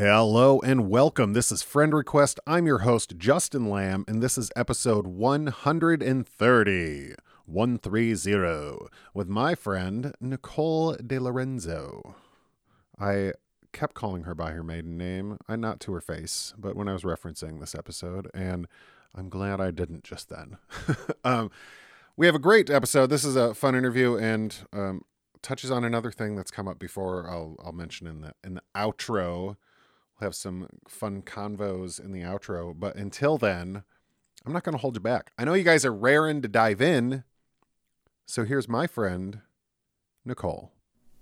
Hello and welcome. This is Friend Request. I'm your host, Justin Lamb, and this is episode 130, 130, with my friend, Nicole De Lorenzo. I kept calling her by her maiden name, I not to her face, but when I was referencing this episode, and I'm glad I didn't just then. um, we have a great episode. This is a fun interview and um, touches on another thing that's come up before. I'll I'll mention in the in the outro. We'll have some fun convos in the outro, but until then, I'm not going to hold you back. I know you guys are raring to dive in, so here's my friend Nicole.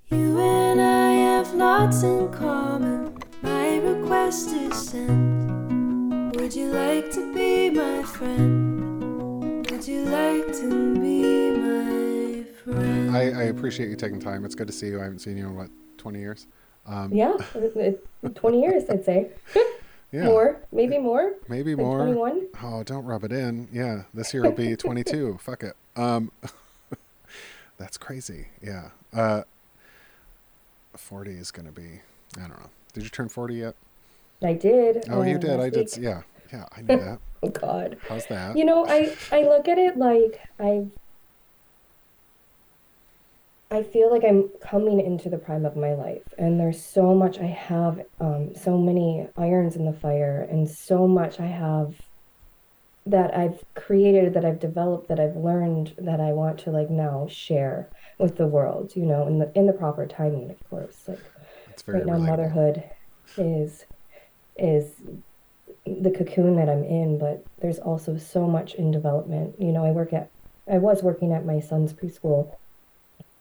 You and I have lots in common. My request is sent. Would you like to be my friend? Would you like to be my friend? I, I appreciate you taking time. It's good to see you. I haven't seen you in what 20 years. Um, Yeah, it- it- 20 years, I'd say. yeah, More, maybe more. maybe Like more. 21. Oh, don't rub it in. Yeah, this year will be 22. Fuck it. Um, that's crazy. Yeah. Uh, 40 is gonna be. I don't know. Did you turn 40 yet? I did. Oh, you uh, did. I did. week. Yeah. Yeah, I knew that. Oh, God. How's that? You know, I, I look at it like I've. I feel like I'm coming into the prime of my life, and there's so much I have, um, so many irons in the fire, and so much I have that I've created, that I've developed, that I've learned, that I want to like now share with the world, you know, in the in the proper timing, of course. Like right now, relatable. motherhood is is the cocoon that I'm in, but there's also so much in development. You know, I work at I was working at my son's preschool.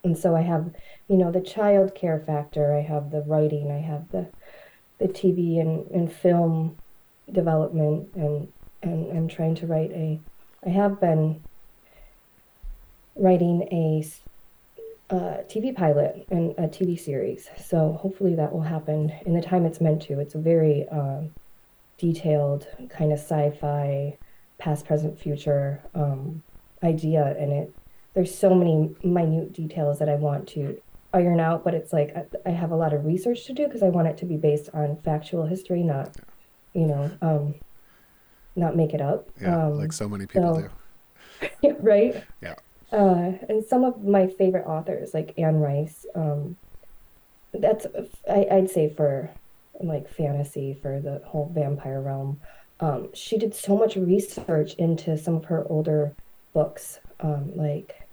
And so I have, you know, the child care factor, I have the writing, I have the the TV and, and film development and and I'm trying to write a I have been writing a TV pilot and a TV series. So hopefully that will happen in the time it's meant to. It's a very um, detailed kind of sci-fi, past, present, future um, idea in it. There's so many minute details that I want to iron out, but it's like I, I have a lot of research to do because I want it to be based on factual history, not, you know, um, not make it up. Yeah, Um, like so many people so- do. right? Yeah. Uh, and some of my favorite authors, like Anne Rice, um, that's I, I'd say for like fantasy for the whole vampire realm. Um, she did so much research into some of her older books, um, like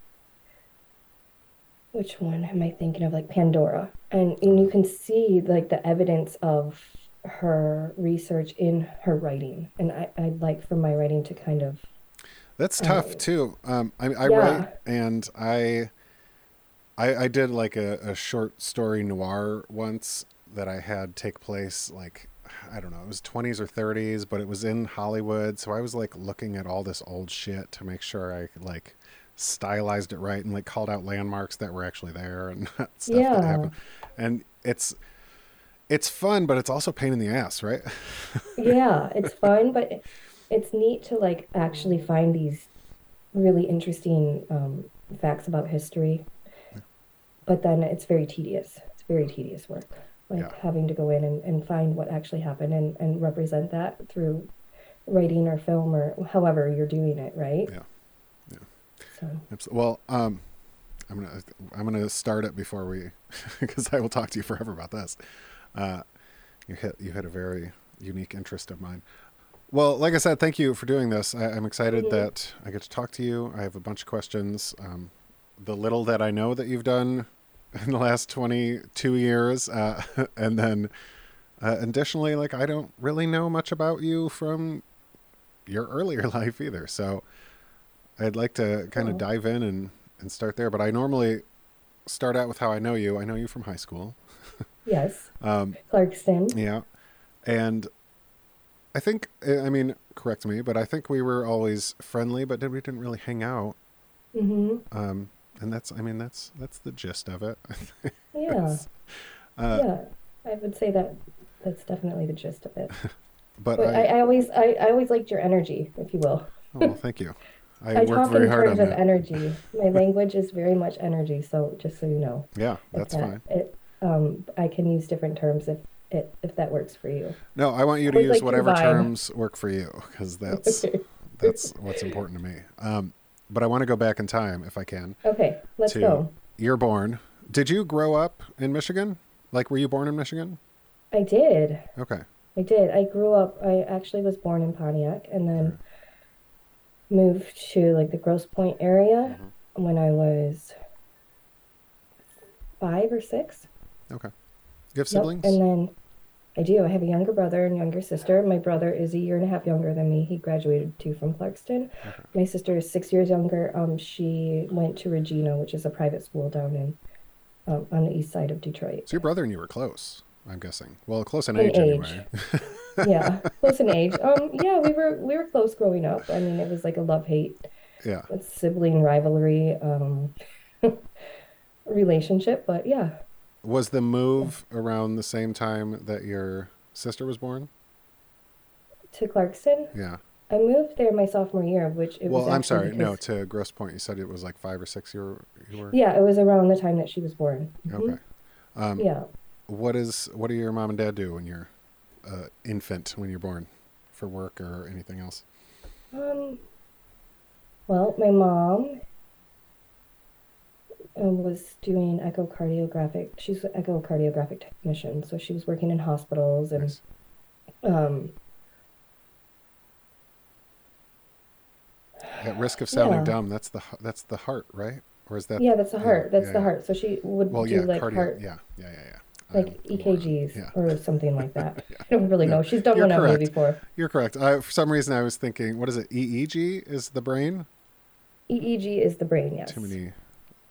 which one am I thinking of? Like Pandora, and and you can see like the evidence of her research in her writing, and I, I'd like for my writing to kind of That's tough too. Um, I, I Yeah. write and I, I, I did like a, a short story noir once that I had take place like I don't know, it was 20s or 30s, but it was in Hollywood. So I was like looking at all this old shit to make sure I like stylized it right and like called out landmarks that were actually there and stuff that happened. And it's it's fun, but it's also pain in the ass, right? yeah, it's fun, but it's neat to like actually find these really interesting um, facts about history. But then it's very tedious. It's very tedious work. Like Yeah. having to go in and, and find what actually happened and, and represent that through writing or film or however you're doing it, right? Yeah. Yeah. Well, um, I'm gonna I'm gonna start it before we, because I will talk to you forever about this. Uh, you hit you hit a very unique interest of mine. Well, like I said, thank you for doing this. I, I'm excited that I get to talk to you. I have a bunch of questions. Um, the little that I know that you've done in the last 22 years, uh, and then uh, additionally, like I don't really know much about you from your earlier life either. So I'd like to kind of dive in and, and start there. But I normally start out with how I know you. I know you from high school. yes, Um, Clarkston. yeah. And I think, I mean, correct me, but I think we were always friendly, but we didn't really hang out. Mm-hmm. Um, and that's, I mean, that's, that's the gist of it. Yeah, uh, yeah. I would say that that's definitely the gist of it. But, But I, I, I always I, I always liked your energy, if you will. oh, well, thank you. I, I talk very in hard terms on of that. energy. My language is very much energy, so just so you know. Yeah, that's that- fine. It, um, I can use different terms if it, if that works for you. No, I want you to use like, whatever terms work for you because that's that's what's important to me. Um, but I want to go back in time if I can. Okay, let's go. you're born. Did you grow up in Michigan? Like, were you born in Michigan? I did. Okay. I did. I grew up, I actually was born in Pontiac and then moved to like the Grosse Pointe area when I was five or six. Okay. You have Yep, siblings? And then I do. I have a younger brother and younger sister. My brother is a year and a half younger than me. He graduated too from Clarkston. My sister is six years younger. Um, she went to Regina, which is a private school down in um, on the east side of Detroit. so your brother and you were close. I'm guessing. Well, close in In age, age. anyway. yeah, close in age. Um, yeah, we were we were close growing up. I mean, it was like a love hate yeah. sibling rivalry um, relationship, but yeah, Was the move around the same time that your sister was born? to Clarkston. Yeah. I moved there my sophomore year, which it well, was I'm sorry. No, to Grosse Pointe. You said it was like five or six. year. You were. Yeah, it was around the time that she was born. Mhm. Okay. Um, Yeah. What is? What do your mom and dad do when you're uh, infant when you're born, for work or anything else? Um. Well, my mom uh, was doing echocardiographic. She's an echocardiographic technician, so she was working in hospitals and Nice. um. At risk of sounding Yeah. dumb, that's the that's the heart, right? Or is that? Yeah, that's the heart. That's yeah, the yeah. heart. So she would Well, do yeah, like cardio. heart, Yeah, yeah, yeah, yeah. Like I'm- I'm aware of it. EKGs Yeah. or something like that. I don't really No, know. She's done you're one correct. before. You're correct. I, for some reason, I was thinking, what is it? EEG is the brain. EEG is the brain. Yes. Too many,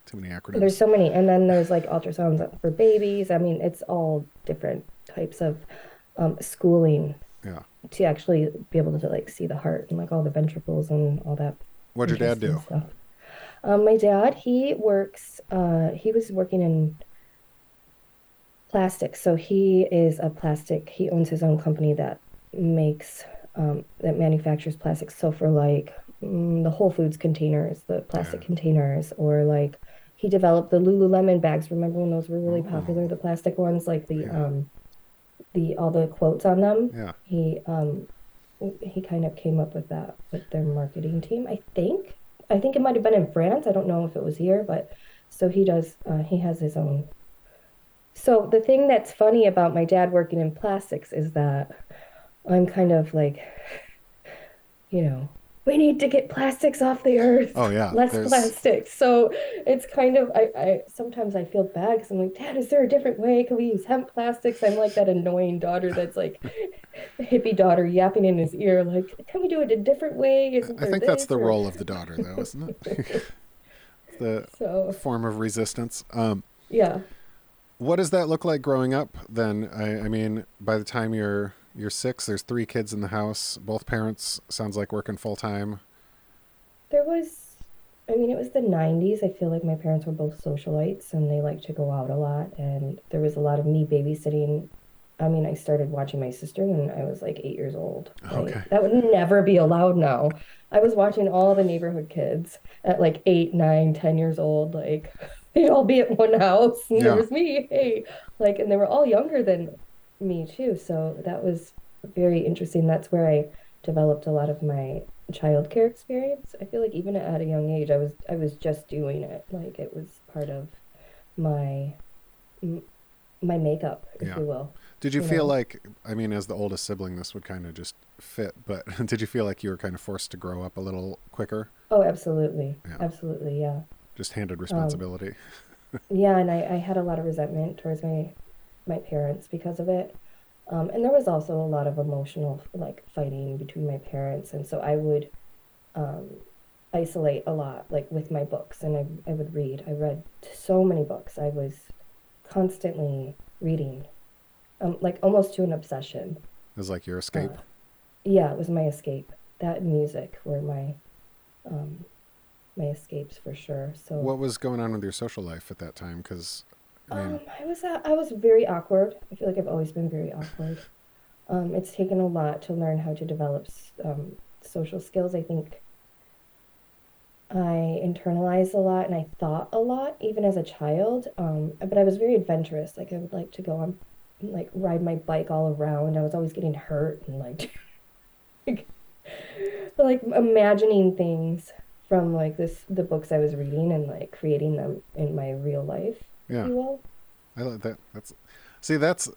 too many acronyms. There's so many, and then there's like ultrasounds for babies. I mean, it's all different types of um, schooling yeah. to actually be able to like see the heart and like all the ventricles and all that. What'd your dad do? Stuff. Um, my dad, he works. Uh, he was working in plastics, so he is a plastic. He owns his own company that makes um, that manufactures plastics. So for like mm, the Whole Foods containers, the plastic Yeah. containers, or like he developed the Lululemon bags. Remember when those were really Oh. popular, the plastic ones, like the Yeah. um, the all the quotes on them Yeah. he um he kind of came up with that with their marketing team i think i think it might have been in france i don't know if it was here but so he does uh, he has his own so the thing that's funny about my dad working in plastics is that i'm kind of like you know we need to get plastics off the earth Oh yeah. less there's- plastics. So it's kind of I, I sometimes I feel bad because I'm like, Dad, is there a different way? Can we use hemp plastics? I'm like that annoying daughter that's like the hippie daughter yapping in his ear, like, can we do it a different way? I think that's the or-" role of the daughter, though, isn't it? the So form of resistance. Um, yeah. What does that look like growing up? Then I, I mean, by the time you're you're six, there's three kids in the house. Both parents sounds like working full time. There was I mean, it was the 90s. I feel like my parents were both socialites and they liked to go out a lot. And there was a lot of me babysitting. I mean, I started watching my sister when I was like eight years old. Like, Okay. That would never be allowed now. I was watching all the neighborhood kids at like eight, nine, ten years old. Like, they'd all be at one house and Yeah. there was me. Hey, like, and they were all younger than me too. So that was very interesting. That's where I developed a lot of my childcare experience. I feel like even at a young age, I was I was just doing it. Like it was part of my my makeup, if Yeah. you will. Did you You feel know. like, I mean, as the oldest sibling, this would kind of just fit, but did you feel like you were kind of forced to grow up a little quicker? Oh, absolutely, Yeah. absolutely, yeah, Just handed Um, responsibility? yeah. And I I had a lot of resentment towards my my parents because of it. Um, and there was also a lot of emotional like fighting between my parents, and so I would um, isolate a lot, like with my books, and I I would read. I read so many books. I was constantly reading, um, like almost to an obsession. It was like your escape. Uh, yeah, it was my escape. That music were my um, my escapes for sure. So what was going on with your social life at that time? Because, I mean, um, I was uh, I was very awkward. I feel like I've always been very awkward. Um, it's taken a lot to learn how to develop um, social skills. I think I internalized a lot and I thought a lot, even as a child. Um, but I was very adventurous. Like I would like to go on like ride my bike all around. I was always getting hurt and like like imagining things from like this the books I was reading and like creating them in my real life. Yeah. If you will. I like that. That's see, that's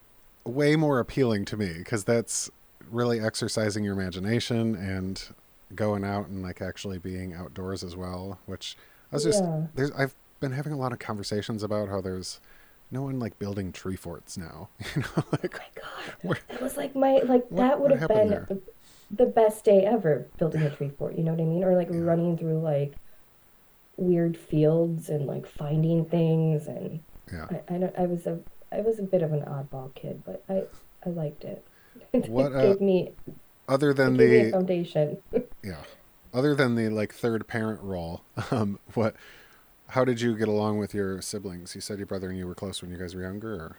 way more appealing to me because that's really exercising your imagination and going out and like actually being outdoors as well. Which I was just Yeah. there's I've been having a lot of conversations about how there's no one like building tree forts now. You know, like oh my god Where- that was like my like What- that would have been there? The, best day ever building a tree fort you know what i mean or like Yeah. running through like weird fields and like finding things and yeah. I, I don't i was a i was a bit of an oddball kid but i i liked it it What, uh, gave me Other than gave me a the foundation yeah, other than the like third parent role, um, what? How did you get along with your siblings? You said your brother and you were close when you guys were younger, or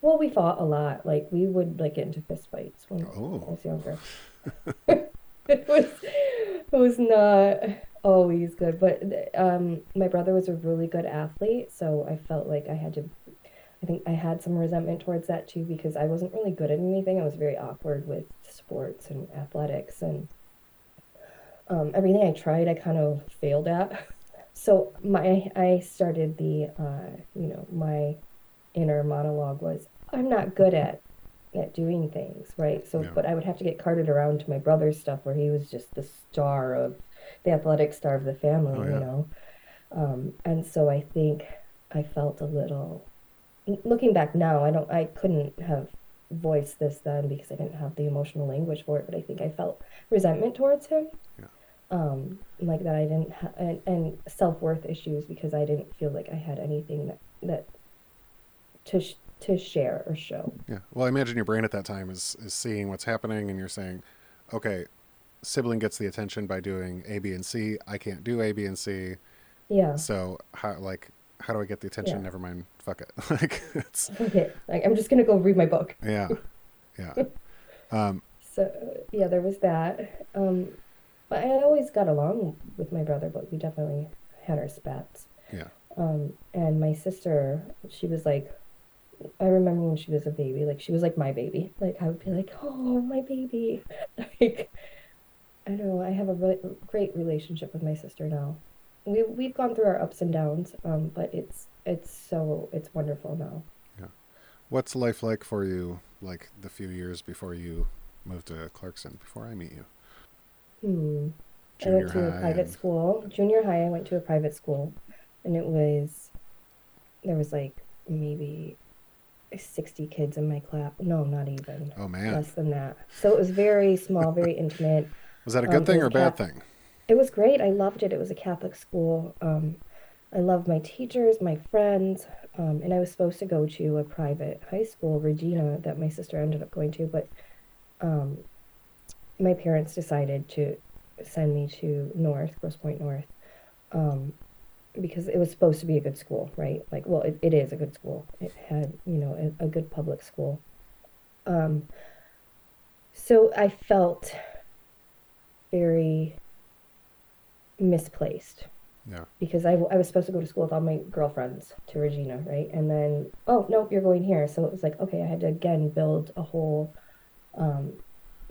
well we fought a lot like we would like get into fist fights when Oh. i was younger it was it was not always good but um my brother was a really good athlete so i felt like i had to i think i had some resentment towards that too because i wasn't really good at anything. I was very awkward with sports and athletics and um, everything i tried i kind of failed at. So my i started the uh you know my inner monologue was i'm not good at at doing things, right? So, Yeah. but I would have to get carted around to my brother's stuff where he was just the star of the athletic star of the family, Oh, you know? Um, and so I think I felt a little, looking back now, I don't, I couldn't have voiced this then because I didn't have the emotional language for it, but I think I felt resentment towards him. Yeah. Um, like that I didn't have, and, and self-worth issues because I didn't feel like I had anything that, that to, sh- to share or show. yeah. Well, I imagine your brain at that time is is seeing what's happening, and you're saying, okay, sibling gets the attention by doing A, B, and C. I can't do A, B, and C. Yeah. So how like how do I get the attention? Yeah. Never mind. Fuck it. like it's Okay, like I'm just gonna go read my book. yeah, yeah. Um, So yeah, there was that. Um, but I always got along with my brother, but we definitely had our spats. yeah. Um, and my sister, she was like, I remember when she was a baby, like she was like my baby. Like I would be like, oh my baby. Like I don't know, I have a really great relationship with my sister now. We we've gone through our ups and downs, um, but it's it's so it's wonderful now. Yeah, what's life like for you? Like the few years before you moved to Clarkston, before I meet you, Hmm. I junior went to a private and- school. Junior high, I went to a private school, and it was there was like maybe sixty kids in my class. No, not even Oh man, less than that. So it was very small, very intimate. was that a um, good thing or a bad Cap- thing? It was great. I loved it. It was a Catholic school. Um, I loved my teachers, my friends, um, and I was supposed to go to a private high school, Regina, that my sister ended up going to, but um, my parents decided to send me to North, Grosse Pointe North, um, because it was supposed to be a good school, right? Like, well, it, it is a good school. It had, you know, a, a good public school. Um, so I felt very misplaced Yeah, because I, I was supposed to go to school with all my girlfriends to Regina, right? And then, oh, nope, you're going here. So it was like, okay, I had to again build a whole, um,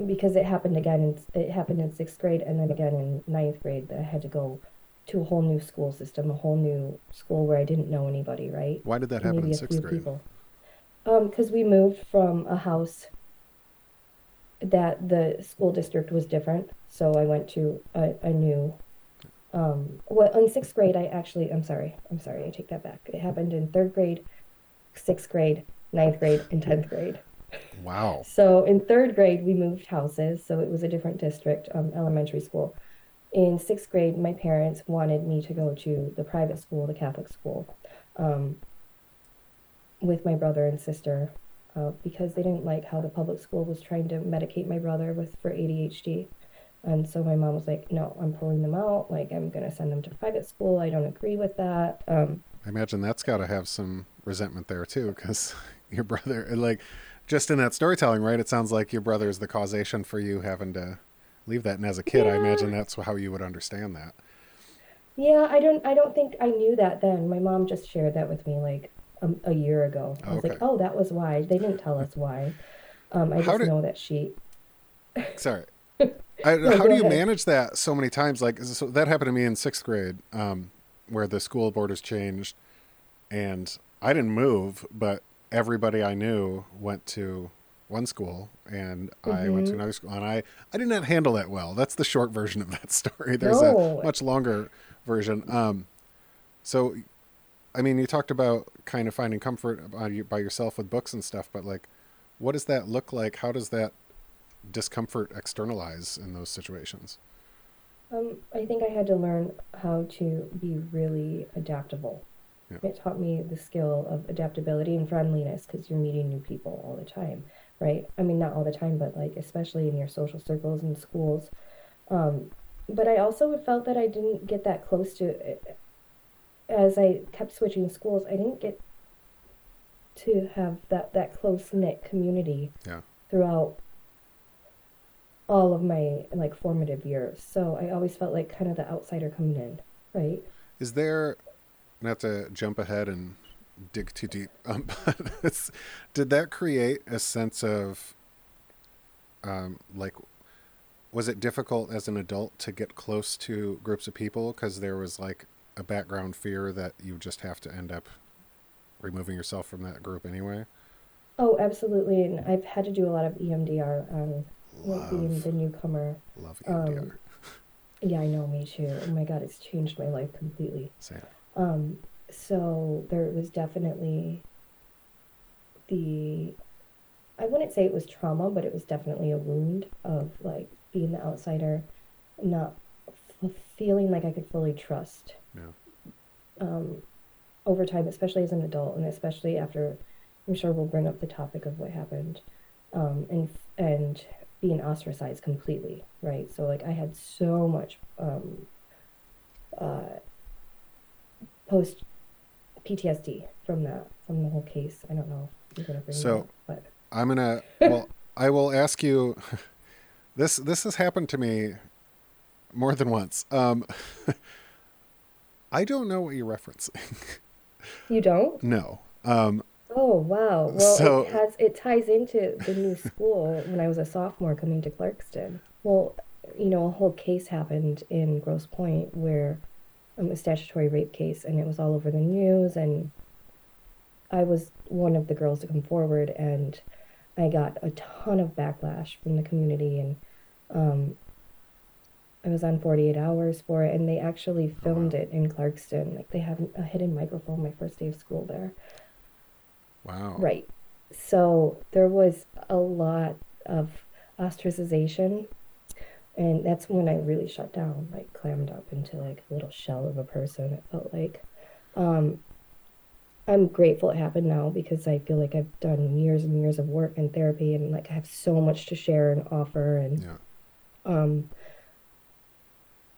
because it happened again, in, it happened in sixth grade and then again in ninth grade that I had to go to a whole new school system, a whole new school where I didn't know anybody, right? why did that happen in Maybe sixth grade? people. Um, because we moved from a house that the school district was different, so I went to a, a new. Um, well, in sixth grade, I actually, I'm sorry, I'm sorry, I take that back. It happened in third grade, sixth grade, ninth grade, and tenth grade. Wow. So in third grade, we moved houses, so it was a different district, um, elementary school. In sixth grade, my parents wanted me to go to the private school, the Catholic school, um, with my brother and sister, uh, because they didn't like how the public school was trying to medicate my brother with for ADHD. And so my mom was like, "No, I'm pulling them out. Like, I'm gonna send them to private school. I don't agree with that." Um, I imagine that's got to have some resentment there too, because your brother, like, just in that storytelling, right? It sounds like your brother is the causation for you having to leave that. And as a kid, I imagine that's how you would understand that. Yeah, I don't I don't think I knew that then. My mom just shared that with me like a, a year ago. I was like, oh, that was why. They didn't tell us why. Um, I How just did- know that she. Sorry. I, No, how do you ahead. manage that so many times? Like so that happened to me in sixth grade, um, where the school board has changed, and I didn't move, but everybody I knew went to one school, and I went to Mhm. another school, and I I did not handle that well. That's the short version of that story. There's No. a much longer version. Um, so, I mean, you talked about kind of finding comfort by, by yourself with books and stuff, but like, what does that look like? How does that discomfort externalize in those situations? Um, I think I had to learn how to be really adaptable. Yeah. It taught me the skill of adaptability and friendliness because you're meeting new people all the time, right? I mean, not all the time, but like especially in your social circles and schools. Um, but I also felt that I didn't get that close to, as I kept switching schools, I didn't get to have that that close knit community Yeah. throughout all of my like formative years. So I always felt like kind of the outsider coming in, right? Is there, not to jump ahead and dig too deep, um, did that create a sense of, um, like, was it difficult as an adult to get close to groups of people because there was like a background fear that you just have to end up removing yourself from that group anyway? Oh, absolutely. And I've had to do a lot of EMDR on being Love, the newcomer. love um, EMDR. Yeah, I know, me too. Oh my God, it's changed my life completely. Same. Um, so there was definitely the, I wouldn't say it was trauma, but it was definitely a wound of like being the outsider, not f- feeling like I could fully trust. Yeah. Um, over time, especially as an adult, and especially after, I'm sure we'll bring up the topic of what happened, um, and and being ostracized completely, right? So like I had so much um, uh, post PTSD from that from the whole case. I don't know if you're gonna bring So- that up, but I'm gonna. Well, I will ask you. This this has happened to me more than once. Um, I don't know what you're referencing. you don't. no. Um, Oh wow! Well, So- it has it ties into the new school when I was a sophomore coming to Clarkston. Well, you know, a whole case happened in Grosse Pointe where um, a statutory rape case, and it was all over the news. And I was one of the girls to come forward, and I got a ton of backlash from the community, and um, I was on 48 hours for it, and they actually filmed it in Clarkston. Like they have a hidden microphone my first day of school there. wow. Right. So there was a lot of ostracization. And that's when I really shut down, like clammed up into like a little shell of a person. It felt like. Um, I'm grateful it happened now because I feel like I've done years and years of work and therapy and like I have so much to share and offer and Yeah. um,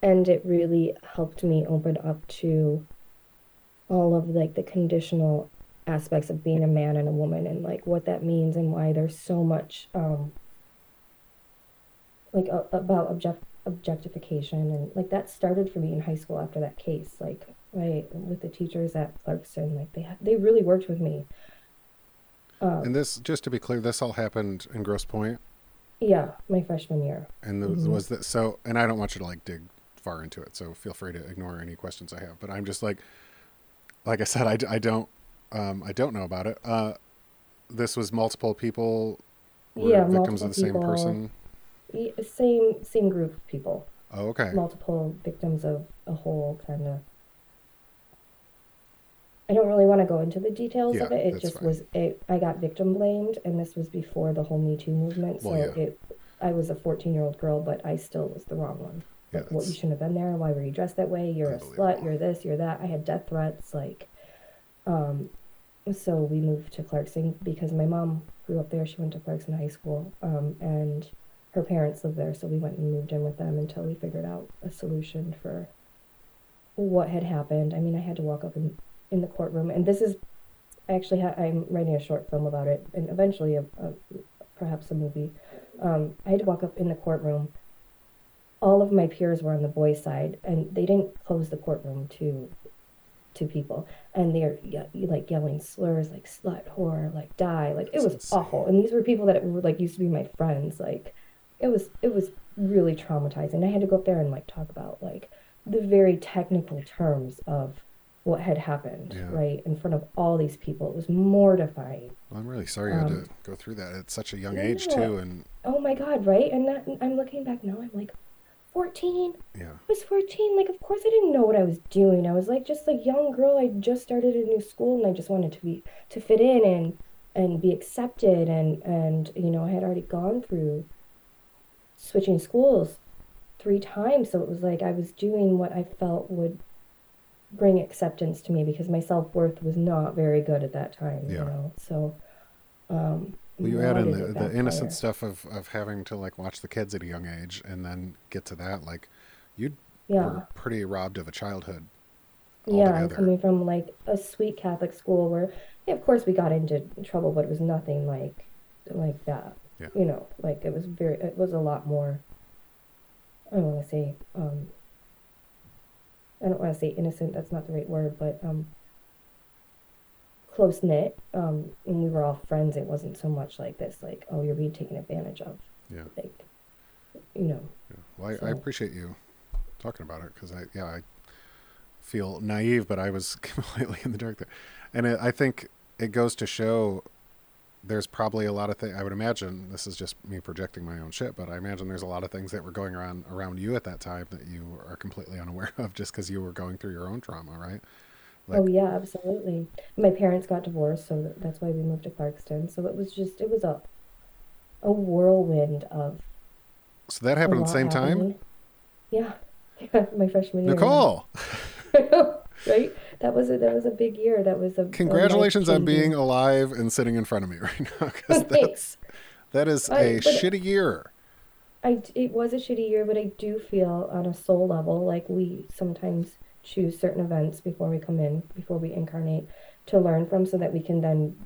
and it really helped me open up to all of like the conditional aspects of being a man and a woman and like what that means and why there's so much um, like a, about object objectification and like that started for me in high school after that case like right with the teachers at Clarkston like they they really worked with me um, And this, just to be clear, this all happened in Grosse Pointe, yeah my freshman year and the, Mhm. was that so? And I don't want you to like dig far into it, so feel free to ignore any questions I have. But I'm just like, like I said, i, I don't, um, I don't know about it. Uh, this was multiple people were Yeah, victims of the same people. person. Same same group of people Oh, okay. multiple victims of a whole kind of I don't really want to go into the details of it. It just fine. was it I got victim blamed and this was before the whole Me Too movement. So Well, yeah. it I was a 14-year-old girl, but I still was the wrong one. Yeah, Like, what you shouldn't have been there. Why were you dressed that way? You're a slut. You're this. You're that. I had death threats. Like, um, so we moved to Clarkston because my mom grew up there. She went to Clarkston High School, um, and her parents lived there. So we went and moved in with them until we figured out a solution for what had happened. I mean, I had to walk up in in the courtroom, and this is I actually ha- I'm writing a short film about it, and eventually a, a perhaps a movie. Um, I had to walk up in the courtroom. All of my peers were on the boys' side, and they didn't close the courtroom to to people, and they're ye- like yelling slurs like "slut," "whore," like "die," like it was insane. awful. And these were people that were like used to be my friends. Like it was it was really traumatizing. I had to go up there and like talk about like the very technical terms of what had happened, Yeah. right, in front of all these people. It was mortifying. Well, I'm really sorry you had to Um, go through that at such a young no, age too, and Oh my God, right? And that, I'm looking back now, I'm like, 14? yeah, I was 14. Like, of course I didn't know what I was doing. I was like just a young girl. I just started a new school and I just wanted to be, to fit in and, and be accepted. And, and, you know, I had already gone through switching schools three times. So it was like I was doing what I felt would bring acceptance to me because my self-worth was not very good at that time, you Yeah. know? So, um, well, you add in the, the innocent stuff of of having to like watch the kids at a young age, and then get to that, like you Yeah. were pretty robbed of a childhood. Yeah, I'm coming from like a sweet Catholic school where, yeah, of course, we got into trouble, but it was nothing like like that. Yeah. You know, like it was very, it was a lot more. I don't want to say, um, I don't want to say innocent. That's not the right word, but um, close knit. Um, and we were all friends. It wasn't so much like this, like, oh, you're being taken advantage of. Yeah. Like, you know. Yeah. Well, I, I appreciate you talking about it because I, yeah, I feel naive, but I was completely in the dark there. And it, I think it goes to show there's probably a lot of things. I would imagine this is just me projecting my own shit, but I imagine there's a lot of things that were going around around you at that time that you are completely unaware of just because you were going through your own trauma, right? Oh, like, Oh yeah, absolutely. My parents got divorced, so that's why we moved to Clarkston. So it was just it was a a whirlwind of so that happened at the same time. happening. Yeah, yeah, my freshman year. Nicole, right? That was a that was a big year. That was a a congratulations on being alive and sitting in front of me right now because that's that is a but- shitty year. I it was a shitty year, but I do feel on a soul level like we sometimes choose certain events before we come in, before we incarnate, to learn from, so that we can then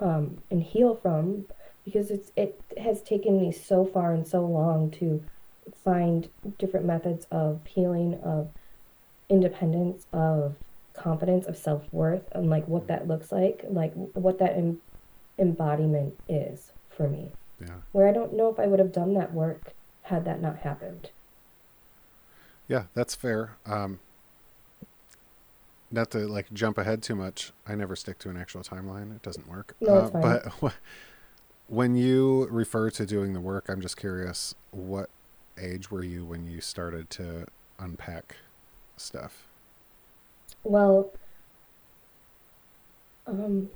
um, and heal from. Because it's it has taken me so far and so long to find different methods of healing, of independence, of confidence, of self worth, and like what that looks like, like what that em- embodiment is for me Yeah. where I don't know if I would have done that work had that not happened. Yeah, that's fair. Um, not to like jump ahead too much. I never stick to an actual timeline. It doesn't work. No, Uh, fine. but when you refer to doing the work, I'm just curious. What age were you when you started to unpack stuff? Well, um,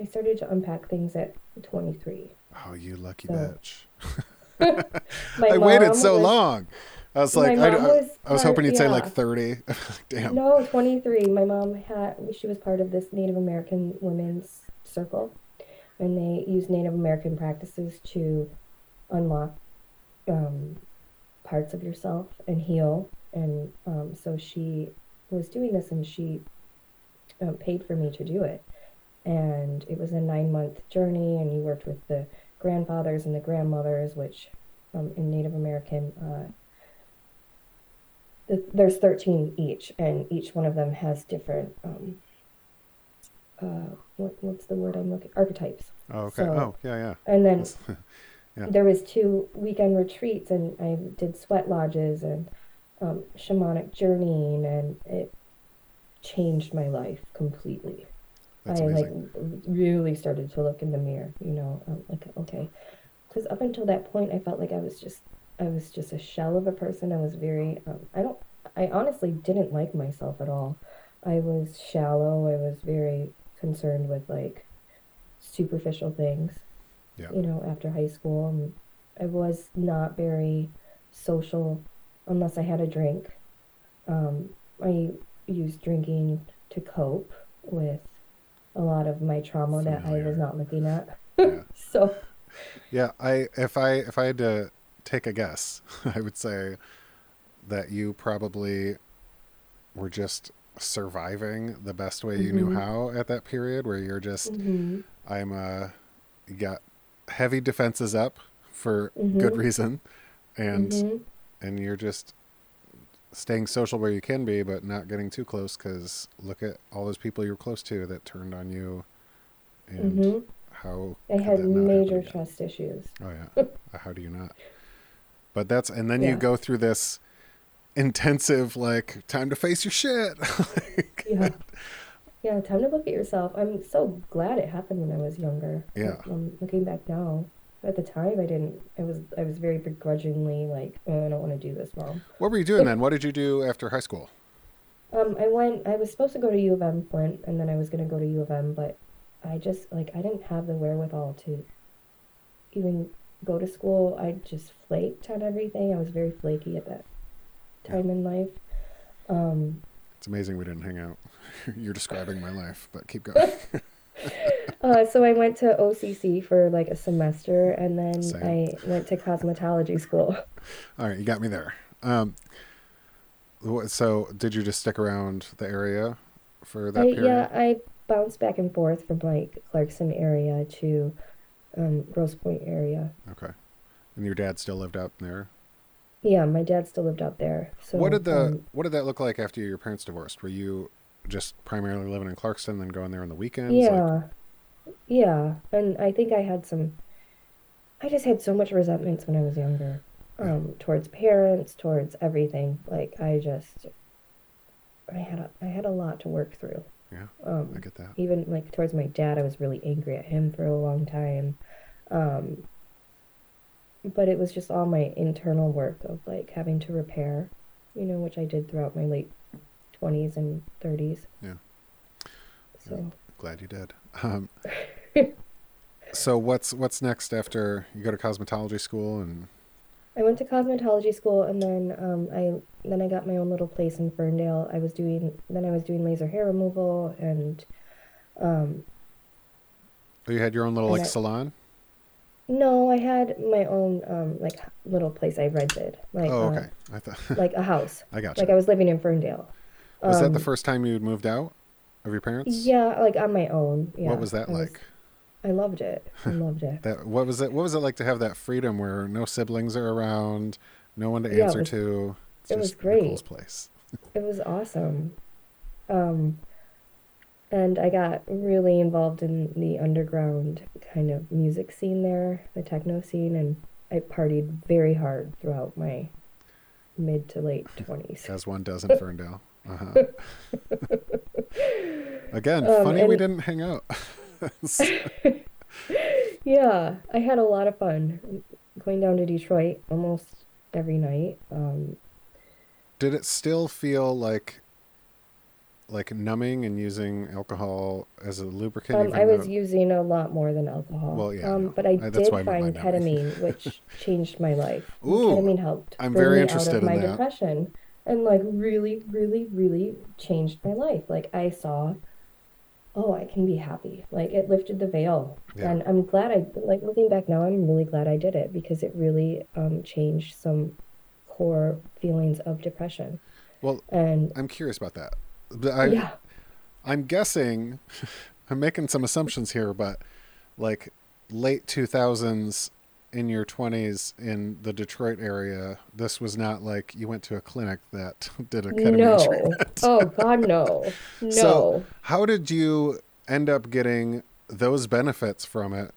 I started to unpack things at 23. Oh, you lucky So- bitch! I waited so was- long. I was like, I, was I was hoping you'd say like 30. Damn. No, 23. My mom had, she was part of this Native American women's circle, and they use Native American practices to unlock um, parts of yourself and heal. And um, so she was doing this, and she um, paid for me to do it. And it was a nine month journey, and you worked with the grandfathers and the grandmothers, which um, in Native American uh, th- there's 13 each and each one of them has different um uh what, what's the word i'm looking archetypes Oh, okay. So- oh, yeah, yeah. and then Yeah. there was two weekend retreats and i did sweat lodges and um, shamanic journeying and it changed my life completely That's I like really started to look in the mirror, you know, um, like okay, because up until that point, I felt like I was just, I was just a shell of a person. I was very, um, I don't, I honestly didn't like myself at all. I was shallow. I was very concerned with like superficial things. Yeah. You know, after high school, and I was not very social unless I had a drink. Um, I used drinking to cope with a lot of my trauma that I was not looking at. Yeah. So, Yeah, I if I if I had to take a guess, I would say that you probably were just surviving the best way you knew Mhm. how at that period where you're just mhm, I'm uh got heavy defenses up for good Mhm. reason and mhm, and you're just staying social where you can be, but not getting too close because look at all those people you're close to that turned on you, and hmm how I could had that not happen major trust issues. Oh yeah, how do you not? But that's and then you go through this intensive like time to face your shit. Like, Yeah. Yeah, time to look at yourself. I'm so glad it happened when I was younger. Yeah. Um, looking back now, at the time I didn't. I was I was very begrudgingly like, oh, I don't want to do this, mom. what were you doing then? What did you do after high school? Um, I went. I was supposed to go to U of M Flint, and then I was gonna go to U of M, but I just like I didn't have the wherewithal to even go to school. I just flaked on everything. I was very flaky at that time in life. Um, It's amazing we didn't hang out. You're describing my life, but keep going. uh, so I went to OCC for like a semester, and then Same. I went to cosmetology school. All right, you got me there. Um, so did you just stick around the area for that I, period? yeah, I bounced back and forth from like Clarkston area to um, Grosse Pointe area. Okay. And your dad still lived out there. Yeah, my dad still lived out there. So what did the um, What did that look like after your parents divorced? Were you just primarily living in Clarkston, then going there on the weekends? Like, Yeah. Yeah. And I think I had some I just had so much resentments when I was younger. Yeah. Um, towards parents, towards everything. Like I just I had a I had a lot to work through. yeah, Um I get that. even like towards my dad, I was really angry at him for a long time. Um but it was just all my internal work of like having to repair, you know, which I did throughout my late 20s and 30s. Yeah. So Glad you did. Um, so what's what's next after you go to cosmetology school and I went to cosmetology school and then um, I then I got my own little place in Ferndale. I was doing then I was doing laser hair removal and um, oh, you had your own little like I- salon? no, I had my own um, like little place I rented, like oh, uh, okay. I thought like a house. I got Like. I was living in Ferndale. Was that the Um, first time you had moved out of your parents? Yeah, like on my own. Yeah. What was that I like? I loved it. I loved it. That what was it? What was it like to have that freedom where no siblings are around, no one to Yeah, it answer was- to? It's it was just Nicole's great. place. It was awesome. Um, and I got really involved in the underground kind of music scene there, the techno scene, and I partied very hard throughout my mid to late 20s. as one does in Ferndale. Uh-huh. Again, Um, funny we didn't hang out. Yeah, I had a lot of fun going down to Detroit almost every night. Um, Did it still feel like like numbing and using alcohol as a lubricant? Um, I was though- using a lot more than alcohol. Well, yeah, Um, know. but I I- did find ketamine, which changed my life. Ooh, ketamine helped I'm very interested out in my that. depression, and like really, really, really changed my life. Like I saw, oh, I can be happy. Like it lifted the veil, Yeah. and I'm glad I like looking back now. I'm really glad I did it because it really um, changed some core feelings of depression. Well, And I'm curious about that. But I, yeah, I'm guessing, I'm making some assumptions here, but like late 2000s in your 20s in the Detroit area, this was not like you went to a clinic that did a ketamine no. treatment. Oh God, no, no. So, how did you end up getting those benefits from it,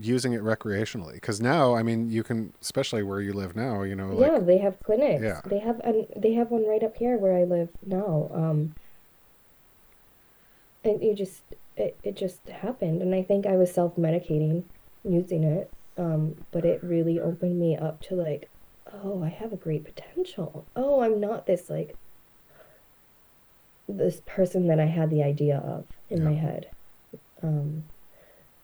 using it recreationally? Because now, I mean, you can, especially where you live now, you know, like yeah, they have clinics. Yeah. They have they have one right up here where I live now. Um, and you just it, it just happened, and I think I was self-medicating using it. Um, but it really opened me up to like, oh, I have a great potential. Oh, I'm not this like this person that I had the idea of in my head. Um,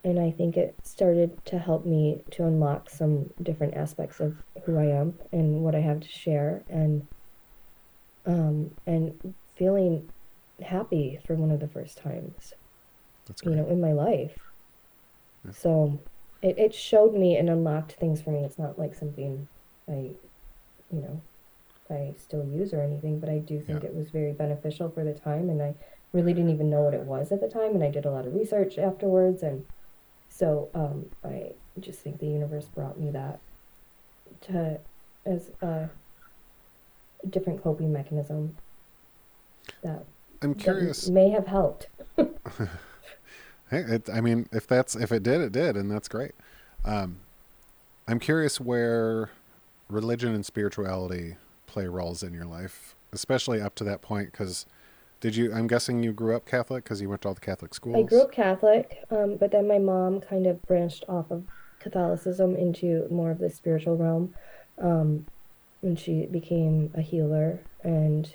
and I think it started to help me to unlock some different aspects of who I am and what I have to share and um and feeling happy for one of the first times you know in my life Yeah. so it, it showed me and unlocked things for me it's not like something I you know I still use or anything but I do think Yeah. it was very beneficial for the time and I really didn't even know what it was at the time and I did a lot of research afterwards and so um, I just think the universe brought me that to as a different coping mechanism that, I'm that curious. may have helped. Hey, it, I mean, if that's if it did, it did, and that's great. Um, I'm curious where religion and spirituality play roles in your life, especially up to that point. Because did you? I'm guessing you grew up Catholic because you went to all the Catholic schools. I grew up Catholic, um, but then my mom kind of branched off of Catholicism into more of the spiritual realm. Um, and she became a healer and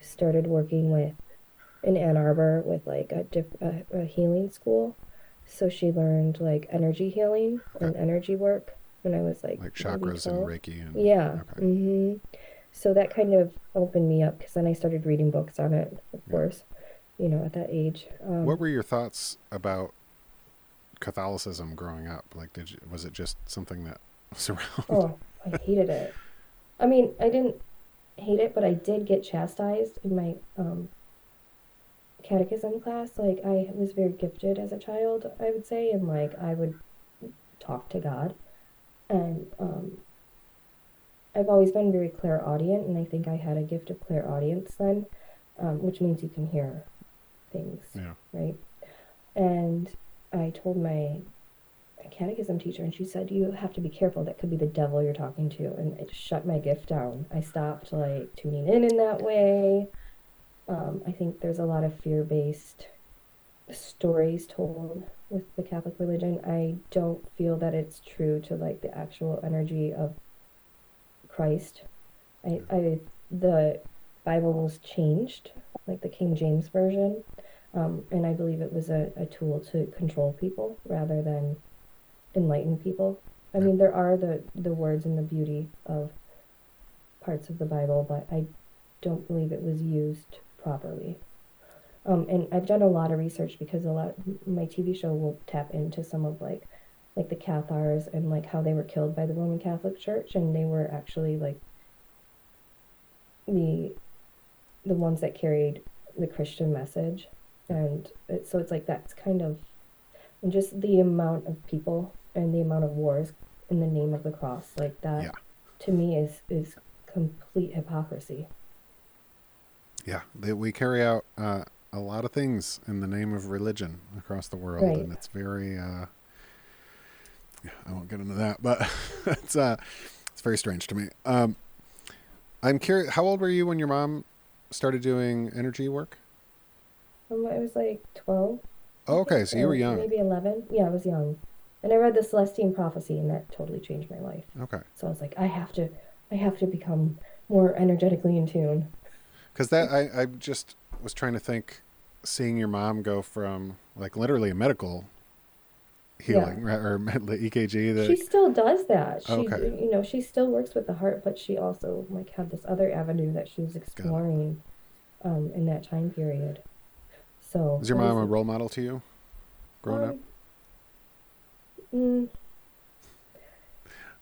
started working with in Ann Arbor with like a, diff, a, a healing school. So she learned like energy healing and energy work when I was like like chakras and Reiki and Yeah. Okay. hmm So that kind of opened me up because then I started reading books on it, of Yeah. course, you know, at that age. Um, What were your thoughts about Catholicism growing up? Like, did you, was it just something that was around? Oh, I hated it. I mean, I didn't hate it, but I did get chastised in my um, catechism class. Like, I was very gifted as a child, I would say, and like I would talk to God. And um, I've always been very clairaudient, and I think I had a gift of clairaudience then, um, which means you can hear things Yeah. right? And I told my catechism teacher, and she said, "You have to be careful. That could be the devil you're talking to." And it shut my gift down. I stopped like tuning in in that way. Um, I think there's a lot of fear-based stories told with the Catholic religion. I don't feel that it's true to like the actual energy of Christ. I, I the Bible was changed, like the King James version. Um, and I believe it was a, a tool to control people rather than enlighten people. I mean, there are the, the words and the beauty of parts of the Bible, but I don't believe it was used properly. Um, and I've done a lot of research because a lot my TV show will tap into some of like like the Cathars and like how they were killed by the Roman Catholic Church, and they were actually like the the ones that carried the Christian message, and it, so it's like that's kind of and just the amount of people and the amount of wars in the name of the cross, like that, Yeah. to me is is complete hypocrisy. Yeah, they, we carry out uh, a lot of things in the name of religion across the world, Right. and it's very. Uh, yeah, I won't get into that, but it's uh, it's very strange to me. Um, I'm curious. How old were you when your mom started doing energy work? Um, I was like twelve. Oh, okay, so you were young. Maybe eleven. Yeah, I was young, and I read the Celestine Prophecy, and that totally changed my life. Okay, So I was like, I have to, I have to become more energetically in tune. Because that I I just was trying to think, seeing your mom go from like literally a medical healing right, or the EKG that she still does that. She, Okay. you know, she still works with the heart, but she also like had this other avenue that she was exploring, um, in that time period. So Is your mom a role model to you growing up? um, Mm,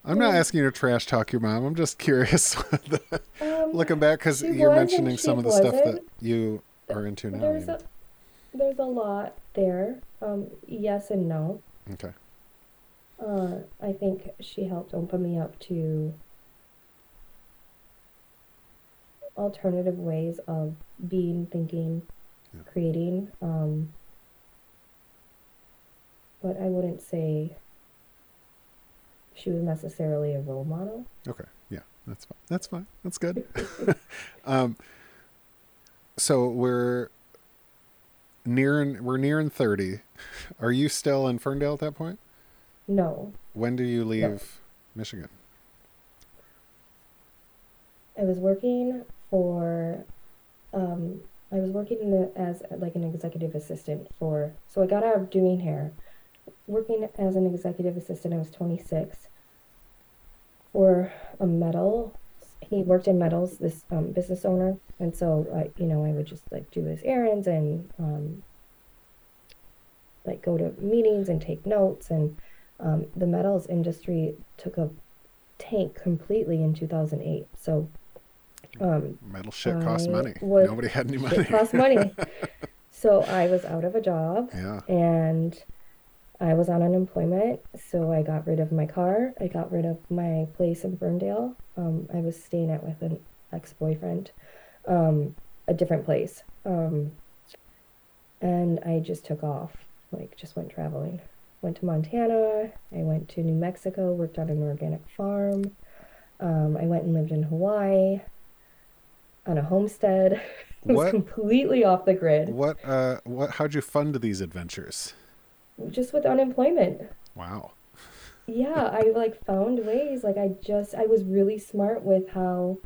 I'm not asking you to trash talk your mom. I'm just curious, um, looking back, because you're mentioning some of the stuff that you are into now. there's a, there's a lot there. Um, yes and no. Okay. Uh, I think she helped open me up to alternative ways of being, thinking, Yeah. creating. Um, but I wouldn't say she was necessarily a role model. Okay. That's fine. That's fine. That's good. um, so we're nearing we're nearing thirty. Are you still in Ferndale at that point? No, When do you leave Michigan? I was working for, um, I was working in the, as like an executive assistant for, so I got out of doing hair. Working as an executive assistant, I was 26 for a metal. He worked in metals, this um, business owner, and so I, you know, I would just like do his errands and um, like go to meetings and take notes. And um, the metals industry took a tank completely in 2008. So um, Metal shit costs money. was- Nobody had any money. it cost money. so I was out of a job yeah. and I was on unemployment. So I got rid of my car. I got rid of my place in Ferndale. Um, I was staying at with an ex-boyfriend um, a different place um, and i just took off like just went traveling went to montana i went to new mexico worked on an organic farm um, i went and lived in hawaii on a homestead it was What? completely off the grid What? Uh, what? How'd you fund these adventures? Just with unemployment. Wow. yeah i like found ways. Like i just i was really smart with how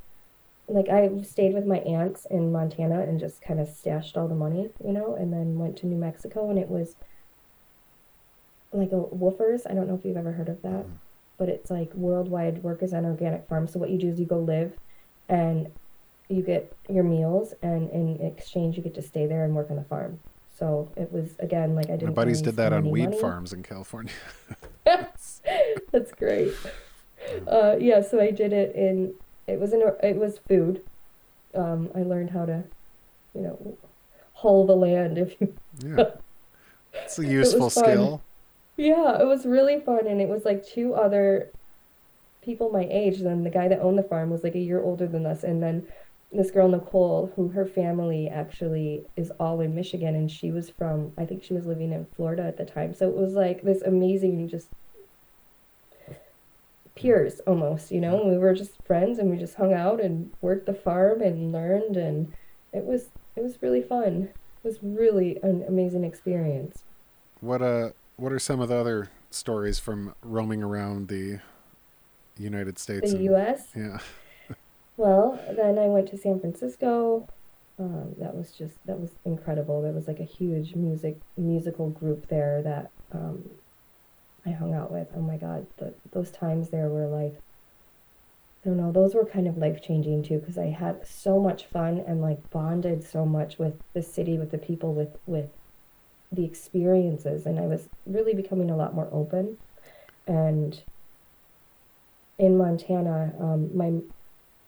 like i stayed with my aunts in montana and just kind of stashed all the money you know and then went to new mexico and it was like a WWOOFers. I don't know if you've ever heard of that mm. but it's like worldwide workers on organic farms so what you do is you go live and you get your meals and in exchange you get to stay there and work on the farm so it was again like i didn't My buddies did that on weed money. farms in California. That's that's great. Uh, yeah, so I did it in. It was in. It was food. Um, I learned how to, you know, hull the land. If you. yeah. It's a useful skill. Yeah, it was really fun, and it was like two other people my age. Then the guy that owned the farm was like a year older than us, and then this girl Nicole, who her family actually is all in Michigan, and she was from. I think she was living in Florida at the time. So it was like this amazing, just peers almost, you know. We were just friends, and we just hung out and worked the farm and learned, and it was it was really fun. It was really an amazing experience. What? Uh, what are some of the other stories from roaming around the United States? The and- U.S. Yeah. Well, then I went to San Francisco. Um, that was just that was incredible. There was like a huge music musical group there that um, I hung out with. Oh my God, the, those times there were like I don't know. Those were kind of life changing too because I had so much fun and like bonded so much with the city, with the people, with with the experiences, and I was really becoming a lot more open. And in Montana, um, my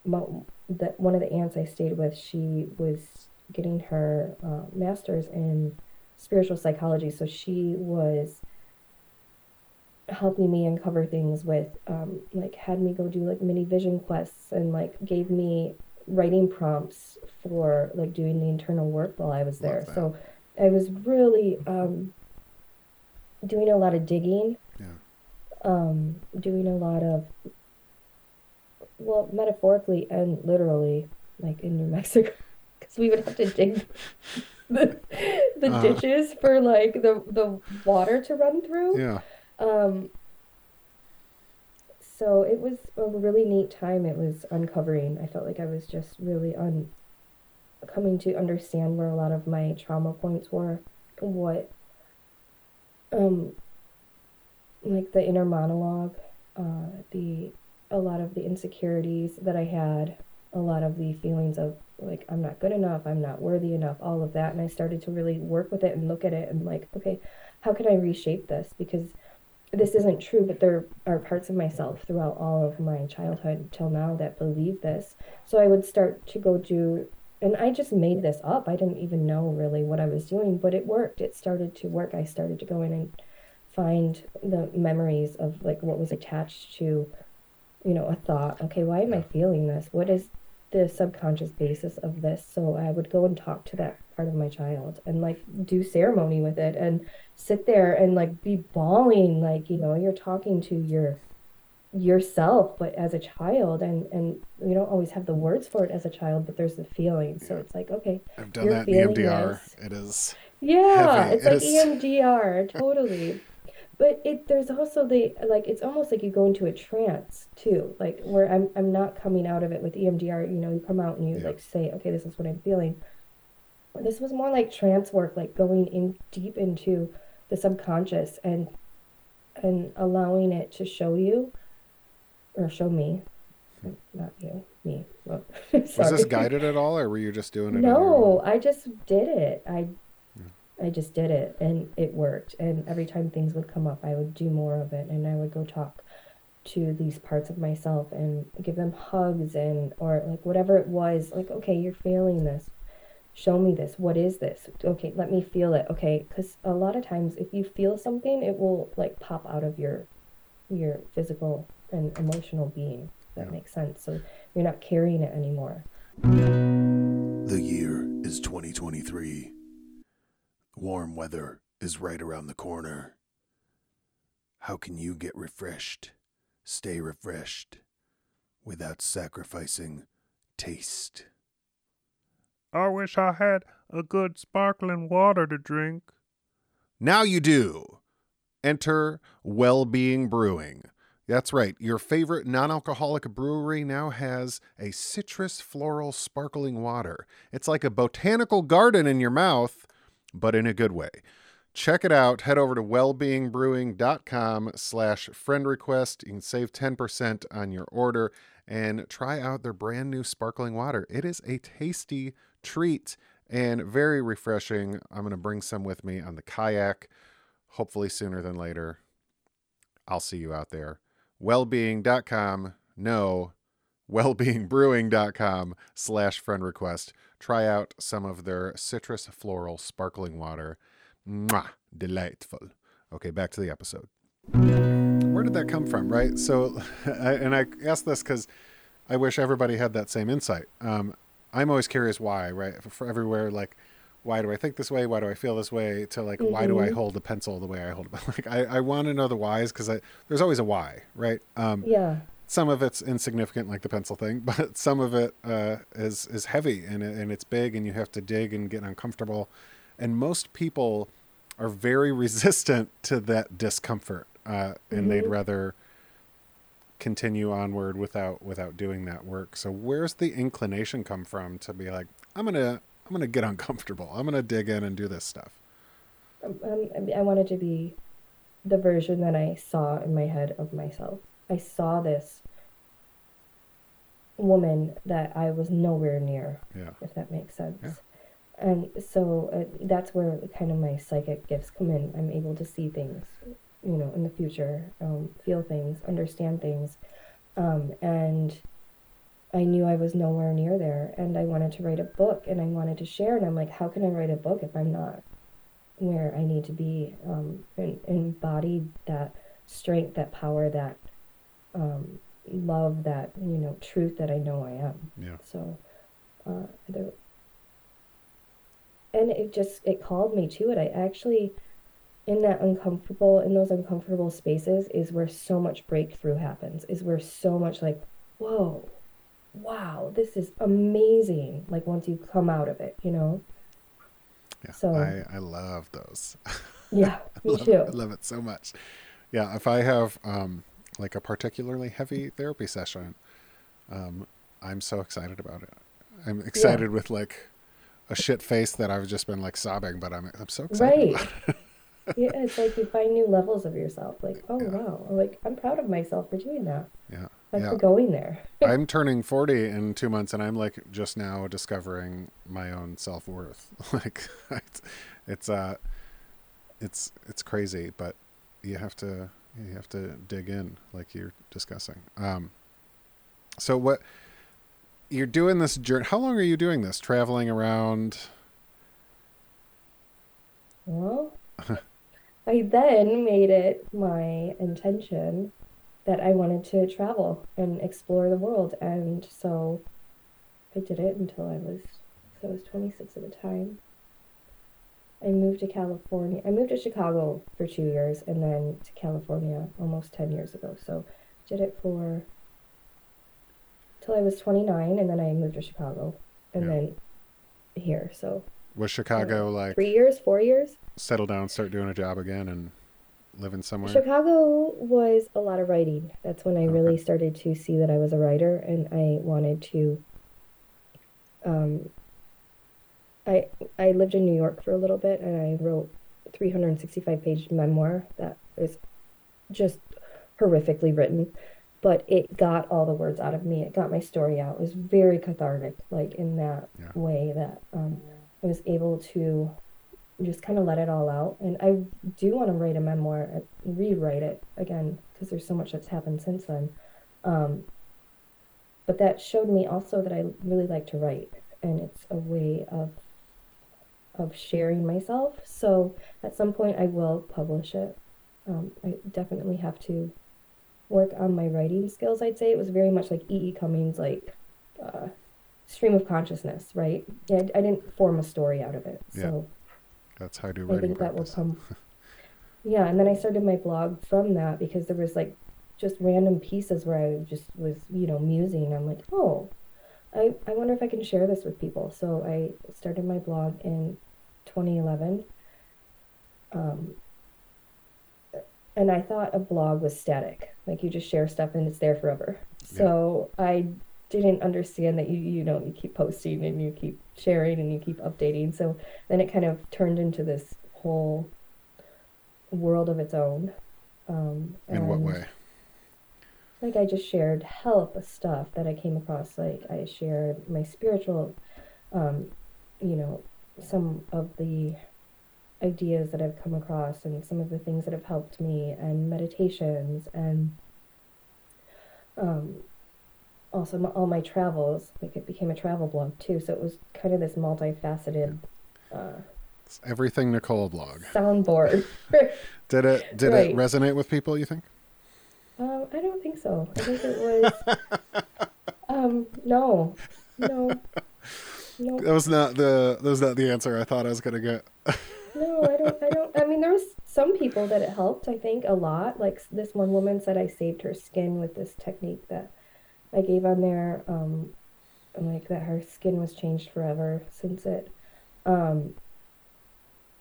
that one of the aunts I stayed with, she was getting her uh, master's in spiritual psychology, so she was helping me uncover things with um, like had me go do like mini vision quests and like gave me writing prompts for like doing the internal work while I was there. So I was really um, doing a lot of digging Yeah. um, doing a lot of, well, metaphorically and literally, like in New Mexico, because we would have to dig the, the Uh-huh. ditches for like the the water to run through. Yeah. Um, so it was a really neat time. It was uncovering. I felt like I was just really un coming to understand where a lot of my trauma points were, what um like the inner monologue, uh the a lot of the insecurities that I had, a lot of the feelings of like I'm not good enough, I'm not worthy enough, all of that, and I started to really work with it and look at it and like, okay, how can I reshape this? Because this isn't true, but there are parts of myself throughout all of my childhood till now that believe this. So I would start to go do, and I just made this up. I didn't even know really what I was doing, but it worked. It started to work. I started to go in and find the memories of like what was attached to, you know, a thought. Okay, why am I feeling this? What is the subconscious basis of this? So I would go and talk to that part of my child and like do ceremony with it and sit there and like be bawling like you know you're talking to your yourself but as a child and and you don't always have the words for it as a child but there's the feeling so it's like okay I've done that in EMDR. this. It is. yeah Heavy. it's It like is- EMDR totally but it there's also the like it's almost like you go into a trance too like where I'm I'm not coming out of it with EMDR you know you come out and you like say okay this is what I'm feeling this was more like trance work like going in deep into the subconscious and and allowing it to show you or show me not you me Well, Was this guided at all, or were you just doing it? No. I just did it. I I just did it and it worked. And every time things would come up, I would do more of it and I would go talk to these parts of myself and give them hugs and or like whatever it was, like okay, you're feeling this. Show me this. What is this? Okay, let me feel it. Okay, cuz a lot of times if you feel something, it will like pop out of your your physical and emotional being. That Yeah. makes sense. So you're not carrying it anymore. The year is 2023. Warm weather is right around the corner. How can you get refreshed, stay refreshed, without sacrificing taste? I wish I had a good sparkling water to drink. Now you do. Enter Wellbeing Brewing. That's right. Your favorite non alcoholic brewery now has a citrus floral sparkling water. It's like a botanical garden in your mouth, but in a good way. Check it out. Head over to wellbeingbrewing.com slash friend request. You can save 10% on your order and try out their brand new sparkling water. It is a tasty treat and very refreshing. I'm going to bring some with me on the kayak, hopefully sooner than later. I'll see you out there. Wellbeing.com. No, wellbeingbrewing.com slash friend request. Try out some of their citrus floral sparkling water. Mwah, delightful. Okay, back to the episode. Where did that come from, right? So, and I asked this because I wish everybody had that same insight. Um, I'm always curious why, right? For, everywhere, like, why do I think this way? Why do I feel this way? To like, why do I Mhm. hold a pencil the way I hold it? Like, I, I want to know the whys because there's always a why, right? Um, Yeah. Some of it's insignificant, like the pencil thing, but some of it uh, is is heavy and and it's big, and you have to dig and get uncomfortable. And most people are very resistant to that discomfort, uh, and they'd Mhm. rather continue onward without without doing that work. So where's the inclination come from to be like, I'm gonna I'm gonna get uncomfortable. I'm gonna dig in and do this stuff. Um, um, I- I wanted to be the version that I saw in my head of myself. I saw this woman that I was nowhere near, Yeah. if that makes sense. Yeah. And so uh, that's where kind of my psychic gifts come in. I'm able to see things, you know, in the future, um, feel things, understand things. Um, and I knew I was nowhere near there. And I wanted to write a book and I wanted to share. And I'm like, how can I write a book if I'm not where I need to be? Um, and embody that strength, that power, that um, love, that, you know, truth that I know I am. Yeah. So, uh, there, and it just it called me to it. I actually, in that uncomfortable, in those uncomfortable spaces, is where so much breakthrough happens. Is where so much like, whoa, wow, this is amazing. Like once you come out of it, you know. Yeah. So- I, I love those. Yeah, I me love, too. I love it so much. Yeah, if I have um, like a particularly heavy therapy session, um, I'm so excited about it. I'm excited with like a shit face that I've just been like sobbing, but I'm I'm so excited. Right. It. Yeah, it's like you find new levels of yourself. Like, oh Yeah. wow, like I'm proud of myself for doing that. Yeah, Like yeah. for going there. I'm turning 40 in two months, and I'm like just now discovering my own self worth. like it's, it's uh, it's it's crazy, but you have to you have to dig in, like you're discussing. Um, so what you're doing this journey? How long are you doing this? Traveling around? Well, I then made it my intention that I wanted to travel and explore the world. And so I did it until I was, so I was 26 at the time. I moved to California. I moved to Chicago for two years and then to California almost 10 years ago. So did it for till I was 29 and then I moved to Chicago and Yeah. then here. So Was Chicago like three years, four years. settle down, start doing a job again, and living somewhere? Chicago was a lot of writing. That's when I really started to see that I was a writer and I wanted to um I I lived in New York for a little bit and I wrote a 365 page memoir that is just horrifically written, but it got all the words out of me. It got my story out. It was very cathartic, like in that Yeah. way that um, I was able to just kind of let it all out. And I do want to write a memoir, uh, rewrite it again, because there's so much that's happened since then. Um, but that showed me also that I really like to write, and it's a way of of sharing myself. So at some point, I will publish it. Um, I definitely have to work on my writing skills. I'd say it was very much like E. E. Cummings, like uh, stream of consciousness, right? Yeah, I, I didn't form a story out of it, Yeah. so That's how I do I think that will come. yeah, and then I started my blog from that because there was like just random pieces where I just was, you know, musing. I'm like, oh, I, I wonder if I can share this with people. So I started my blog in 2011. Um, and I thought a blog was static, like you just share stuff and it's there forever. So I didn't understand that you you know you keep posting and you keep sharing and you keep updating. So then it kind of turned into this whole world of its own. Um, In what way? Like I just shared help stuff that I came across. Like I shared my spiritual, um, you know, some of the ideas that I've come across and some of the things that have helped me and meditations and um, also my, all my travels. Like it became a travel blog too. So it was kind of this multifaceted uh, It's everything Nicole blog. soundboard. Did it did Right. it resonate with people, you think? Um, I don't so. I think it was. um, no, no, no, That was not the that was not the answer I thought I was gonna get. no. I don't. I don't. I mean, there was some people that it helped. I think a lot. Like this one woman said, I saved her skin with this technique that I gave on there. Um, like that her skin was changed forever since it. Um,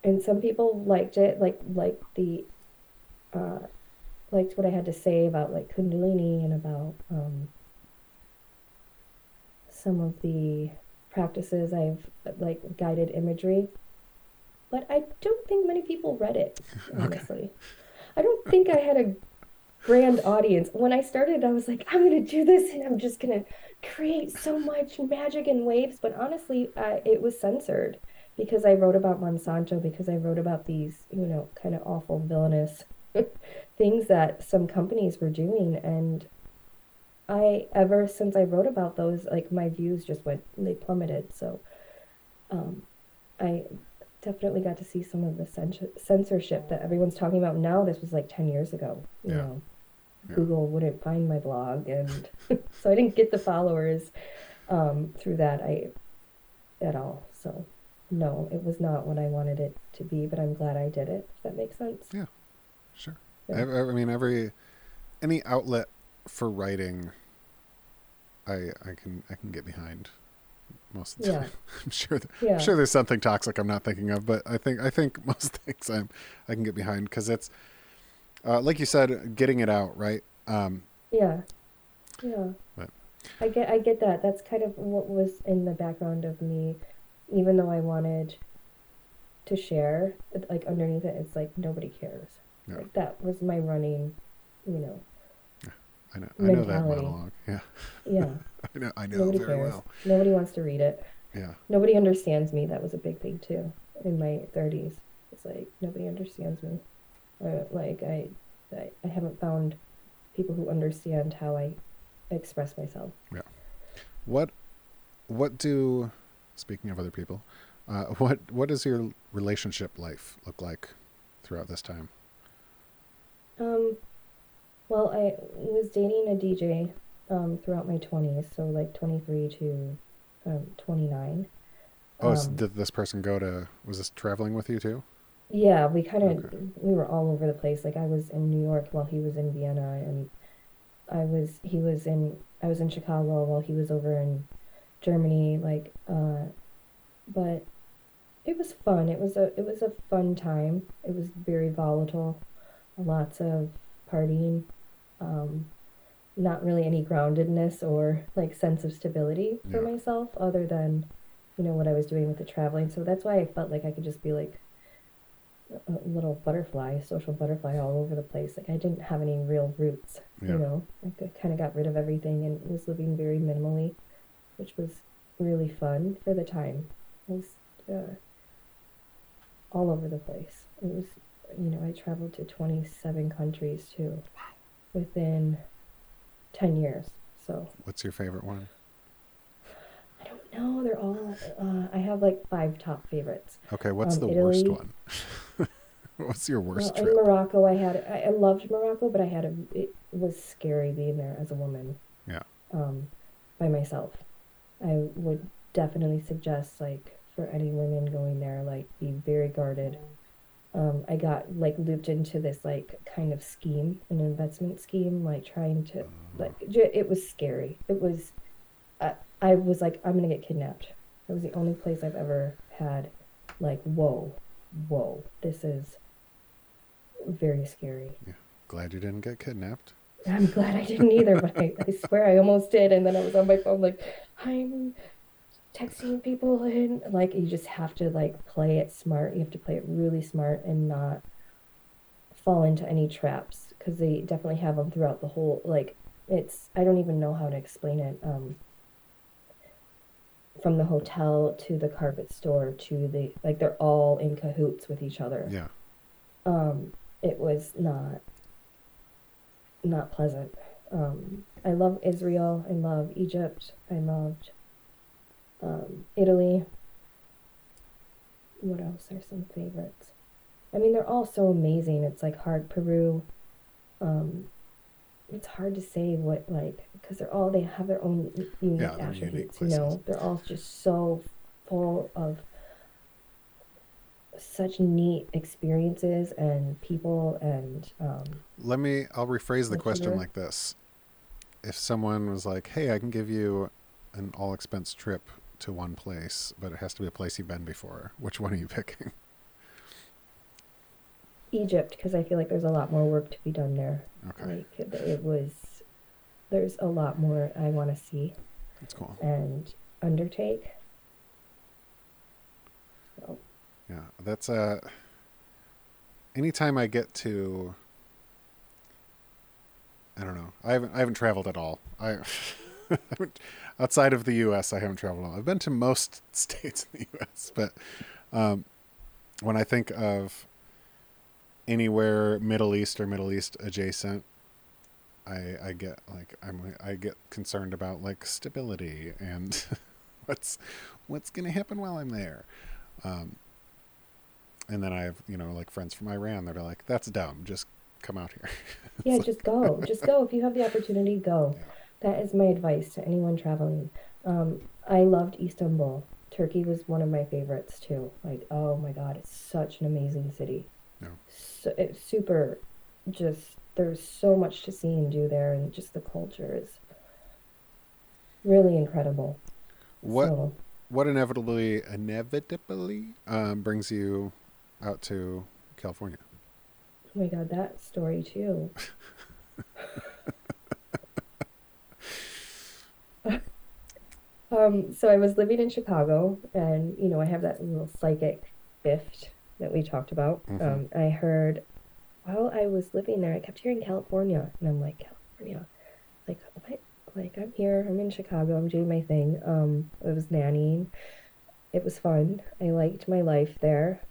and some people liked it, like like the. Uh, liked what I had to say about like Kundalini and about um, some of the practices I've like guided imagery. But I don't think many people read it, honestly. I don't think I had a grand audience. When I started, I was like, I'm going to do this and I'm just going to create so much magic and waves. But honestly, uh, it was censored because I wrote about Monsanto, because I wrote about these, you know, kind of awful, villainous things that some companies were doing and I ever since I wrote about those like my views just went they plummeted. So um I definitely got to see some of the censor- censorship that everyone's talking about now. This was like 10 years ago you Yeah. know. Yeah. Google wouldn't find my blog and so I didn't get the followers um through that I at all. So no it was not what I wanted it to be but I'm glad I did it if that makes sense Sure. Yeah. I, I mean, every any outlet for writing, I I can I can get behind most of the Yeah. time. I'm sure yeah I'm sure there's something toxic I'm not thinking of, but I think I think most things I'm I can get behind because it's uh, like you said, getting it out right. Um, Yeah. Yeah. But- I get I get that. That's kind of what was in the background of me even though I wanted to share, like underneath it it's like nobody cares. Yeah. Like that was my running, you know. I know I know that Mentality. monologue. Yeah, Yeah. I know I know nobody very cares. well. Nobody wants to read it. Yeah, Nobody understands me. That was a big thing too in my 30s. It's like nobody understands me. Uh, like I, I I haven't found people who understand how I express myself. Yeah. What what do speaking of other people, uh, what what does your relationship life look like throughout this time? Um, well, I was dating a DJ um, throughout my 20s, so like 23 to um, 29. Oh, s Um, did this person go to? Was this traveling with you too? Yeah, we kind of Okay. we were all over the place. Like I was in New York while he was in Vienna, and I was he was in I was in Chicago while he was over in Germany. Like, uh, but it was fun. It was a it was a fun time. It was very volatile, lots of partying, um, not really any groundedness or like sense of stability for Yeah. myself, other than you know what I was doing with the traveling. So that's why I felt like I could just be like a little butterfly, social butterfly all over the place. Like I didn't have any real roots, Yeah. you know. Like I kind of got rid of everything and was living very minimally, which was really fun for the time. I was uh, all over the place. It was, you know, I traveled to 27 countries too within 10 years. So What's your favorite one? I don't know. They're all, uh, I have like five top favorites. Okay, what's Um, the worst one? what's your worst Well, trip? in Morocco, I had I, I loved Morocco, but I had a it, was scary being there as a woman. Yeah. Um, by myself. I would definitely suggest like for any women going there, like be very guarded. Um, I got like looped into this like kind of scheme, an investment scheme, like trying to like j- it was scary. It was, I, I was like, I'm gonna get kidnapped. That was the only place I've ever had, like, whoa, whoa, this is very scary. Yeah. Glad you didn't get kidnapped. I'm glad I didn't either, but I, I swear I almost did. And then I was on my phone, like, I'm texting people, and like, you just have to like play it smart. You have to play it really smart and not fall into any traps because they definitely have them throughout the whole. Like, it's I don't even know how to explain it. Um, from the hotel to the carpet store to the like, they're all in cahoots with each other Yeah. um, it was not not pleasant. Um, I love Israel. I love Egypt. I loved um, Italy. What else are some favorites? I mean, they're all so amazing. It's like hard Peru. Um, it's hard to say what like because they're all they have their own unique Yeah, they're unique attributes. You know, they're all just so full of such neat experiences and people and um, Let me, I'll rephrase the question other? like this. If someone was like, hey, I can give you an all expense trip to one place, but it has to be a place you've been before, which one are you picking? Egypt because I feel like there's a lot more work to be done there. Okay. Like it, was, there's a lot more I want to see That's cool. and undertake. So, Yeah. That's uh anytime I get to I don't know. I haven't I haven't traveled at all. I haven't- outside of the US I haven't traveled at all. I've been to most states in the US, but um when I think of anywhere Middle East or Middle East adjacent, I I get like I'm I get concerned about like stability and what's what's going to happen while I'm there. Um and then I have, you know, like friends from Iran that are like, that's dumb. Just come out here. yeah, just go. Just go. If you have the opportunity, go. Yeah. That is my advice to anyone traveling. Um, I loved Istanbul. Turkey was one of my favorites too. Like, oh my God, it's such an amazing city. Yeah. So, it's super, just, there's so much to see and do there, and just the culture is really incredible. What So, what inevitably inevitably um, brings you out to California? oh my God, that story too. Um, so I was living in Chicago, and you know, I have that little psychic gift that we talked about. Mhm. Um, I heard while I was living there, I kept hearing California, and I'm like, California, like what? Like I'm here, I'm in Chicago, I'm doing my thing. Um, I was nannying. It was fun. I liked my life there.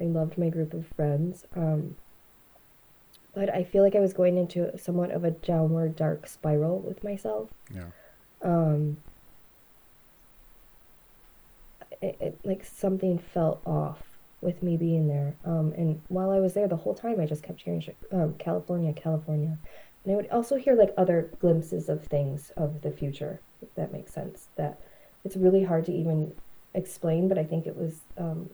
I loved my group of friends. Um, but I feel like I was going into somewhat of a downward dark spiral with myself Yeah. um it, it like something felt off with me being there um and while i was there the whole time i just kept hearing um, california california and i would also hear like other glimpses of things of the future if that makes sense that it's really hard to even explain but i think it was um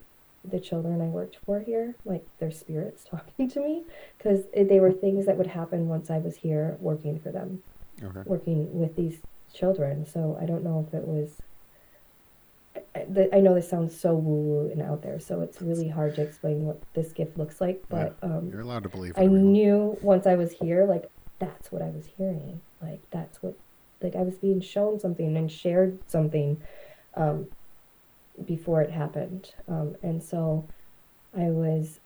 the children i worked for here like their spirits talking to me because they were things that would happen once i was here working for them Okay. working with these children. So I don't know if it was. The, I know this sounds so woo woo and out there, so it's really hard to explain what this gift looks like. But um, You're allowed to believe I want. knew once I was here, like that's what I was hearing. Like that's what, like I was being shown something and shared something, um, before it happened. Um, and so, I was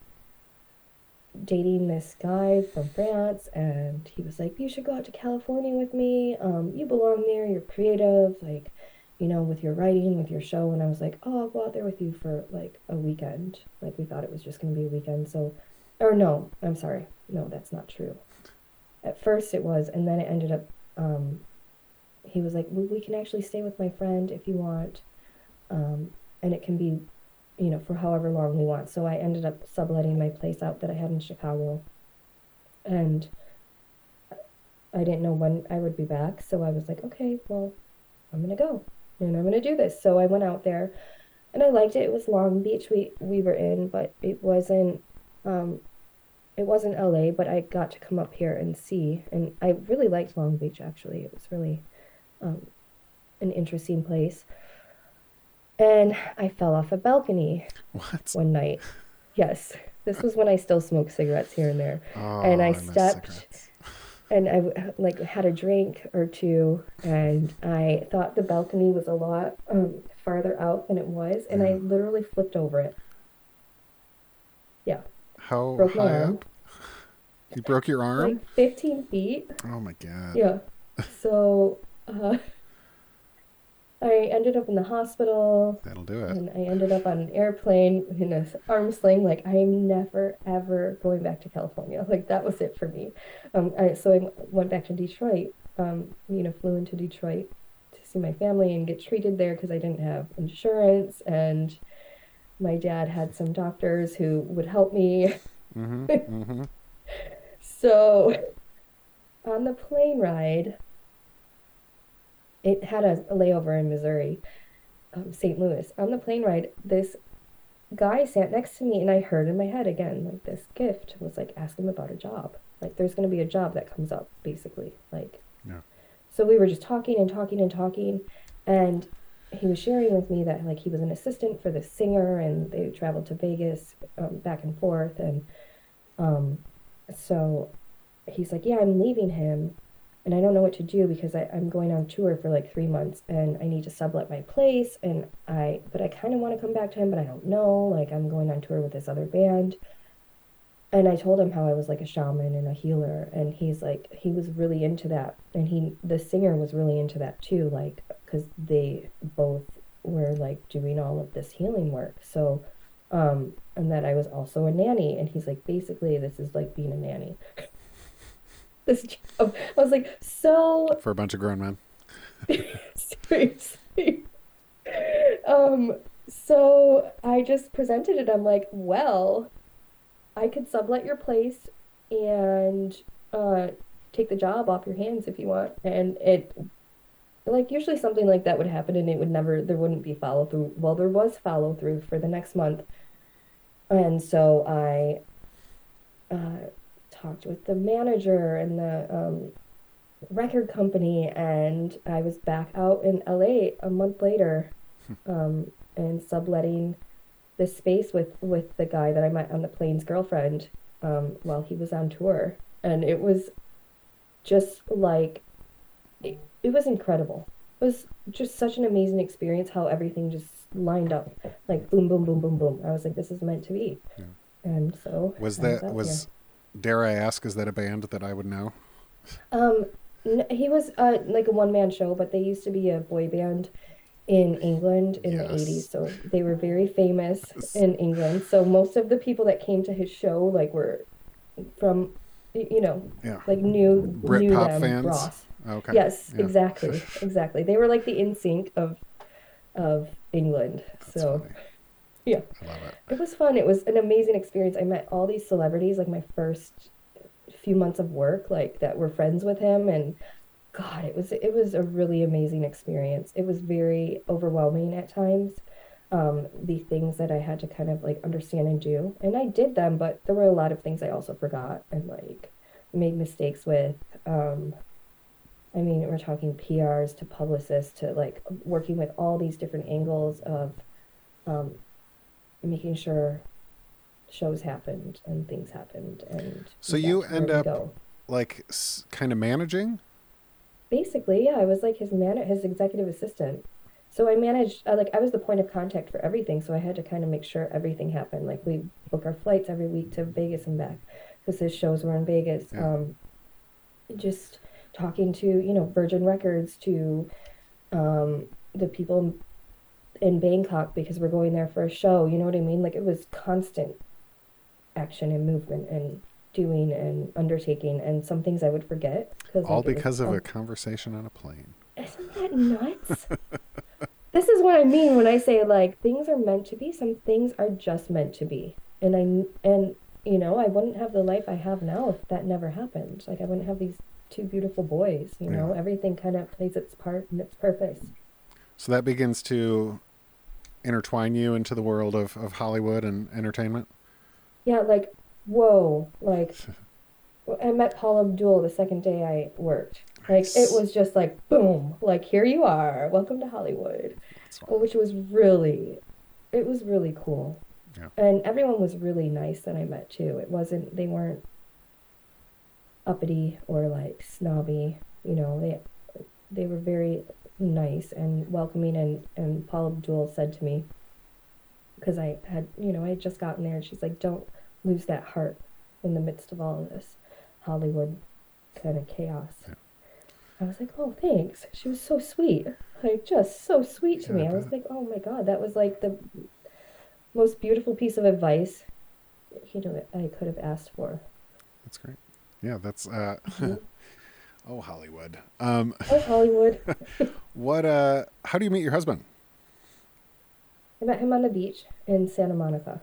dating this guy from France, and he was like, "You should go out to California with me. Um, you belong there. You're creative, like, you know, with your writing, with your show." And I was like, "Oh, I'll go out there with you for like a weekend." Like we thought it was just gonna be a weekend. So, or no, I'm sorry, no, that's not true. At first it was, and then it ended up. Um, he was like, well, "We can actually stay with my friend if you want, um, and it can be." you know, for however long we want. So I ended up subletting my place out that I had in Chicago. And I didn't know when I would be back, so I was like, okay, well, I'm gonna go and I'm gonna do this. So I went out there, and I liked it. It was Long Beach we we were in, but it wasn't. Um, it wasn't LA, but I got to come up here and see, and I really liked Long Beach. Actually, it was really um, an interesting place. And I fell off a balcony What? one night. Yes, this was when I still smoked cigarettes here and there. Oh, and I miss stepped. And I like had a drink or two, and I thought the balcony was a lot um, farther out than it was, and I literally flipped over it. Yeah, How broke high arm. up? You broke your arm? like 15 feet. oh my god. Yeah. So uh, I ended up in the hospital, That'll do it. and I ended up on an airplane in a arm sling. Like I'm never ever going back to California. Like that was it for me. Um, I, so I went back to Detroit. Um, you know, flew into Detroit to see my family and get treated there because I didn't have insurance, and my dad had some doctors who would help me. Mm-hmm. Mm-hmm. So on the plane ride, it had a, a layover in Missouri, um, St. Louis. On the plane ride, this guy sat next to me, and I heard in my head again, like this gift was like, ask him about a job. Like, there's going to be a job that comes up, basically. Like, Yeah. so we were just talking and talking and talking, and he was sharing with me that like he was an assistant for this singer, and they traveled to Vegas um, back and forth, and um, so he's like, yeah, I'm leaving him, and I don't know what to do because I, I'm going on tour for like three months, and I need to sublet my place, and I, but I kind of want to come back to him, but I don't know. Like I'm going on tour with this other band. And I told him how I was like a shaman and a healer, and he's like, he was really into that, and he, the singer was really into that too, like, because they both were like doing all of this healing work. So, um, and that I was also a nanny, and he's like, basically, this is like being a nanny. this job, I was like, so For a bunch of grown men. Seriously. um, so I just presented it. I'm like, well, I could sublet your place and uh, take the job off your hands if you want. And it, like, usually something like that would happen and it would never, there wouldn't be follow through. Well, there was follow through for the next month. And so I uh, talked with the manager and the um, record company and I was back out in LA a month later um, and subletting this space with with the guy that I met on the plane's girlfriend um, while he was on tour. And it was just like it, it was incredible. It was just such an amazing experience how everything just lined up like boom boom boom boom boom. I was like this is meant to be. Yeah. and so Was that was dare I ask, is that a band that I would know? Um, n- he was uh, like a one man show, but they used to be a boy band in England in the 80s. So they were very famous in England. So most of the people that came to his show like were from, you know, Yeah. like knew Brit knew pop them. fans? Ross. Okay. Yes, Yeah. exactly, exactly. They were like the NSYNC of of England. That's so funny. Yeah. I love it. It was fun. It was an amazing experience. I met all these celebrities, like my first few months of work, like that were friends with him, and God, it was it was a really amazing experience. It was very overwhelming at times. Um, the things that I had to kind of like understand and do, and I did them, but there were a lot of things I also forgot and like made mistakes with. Um, I mean, we're talking PRs to publicists to like working with all these different angles of um, making sure shows happened and things happened and So you end up- Like s- kind of managing? basically yeah i was like his man his executive assistant so i managed uh, like i was the point of contact for everything so i had to kind of make sure everything happened like we book our flights every week to vegas and back because his shows were in vegas Yeah. um just talking to you know virgin records to um the people in bangkok because we're going there for a show you know what i mean like it was constant action and movement and doing and undertaking and some things i would forget because All like, was because of a conversation on a plane. isn't that nuts? this is what I mean when I say like things are meant to be. Some things are just meant to be, and I and you know I wouldn't have the life I have now if that never happened. Like I wouldn't have these two beautiful boys. You know, everything kind of plays its part and its purpose. So that begins to intertwine you into the world of, of Hollywood and entertainment. Yeah, like whoa, like I met Paula Abdul the second day I worked. Like it was just like boom, like here you are, welcome to Hollywood, which was really, it was really cool. Yeah. And everyone was really nice that I met too. It wasn't they weren't uppity or like snobby. You know, they they were very nice and welcoming. And and Paula Abdul said to me because I had you know I had just gotten there, and she's like, "Don't lose that heart in the midst of all of this Hollywood kind of chaos." Yeah. I was like, "Oh, thanks." She was so sweet, like just so sweet to Yeah, me. I I was like, "Oh my God, that was like the most beautiful piece of advice you know I could have asked for." That's great. Yeah, that's uh Mhm. oh Hollywood. Um Oh, Hollywood. what uh how do you meet your husband? I met him on the beach in Santa Monica.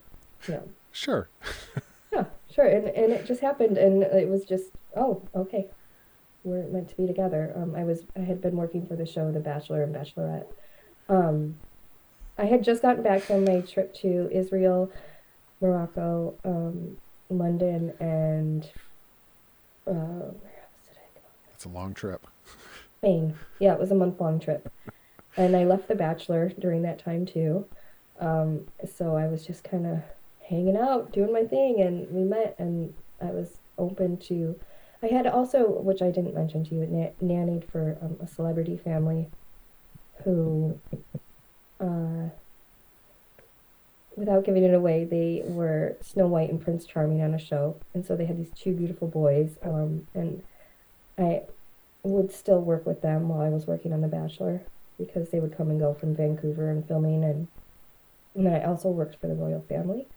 Yeah. Sure. Yeah, sure. And and it just happened and it was just oh, okay. We're meant to be together. Um I was I had been working for the show The Bachelor and Bachelorette. Um I had just gotten back from my trip to Israel, Morocco, um, London and uh where else did I go? It's a long trip. Spain. Yeah, it was a month long trip. And I left The Bachelor during that time too. Um, so I was just kind of hanging out, doing my thing, and we met, and I was open to. I had also, which I didn't mention to you, na- nannied for um, a celebrity family who, uh, without giving it away, they were Snow White and Prince Charming on a show. And so they had these two beautiful boys. Um, and I would still work with them while I was working on The Bachelor because they would come and go from Vancouver and filming and and then I also worked for the royal family.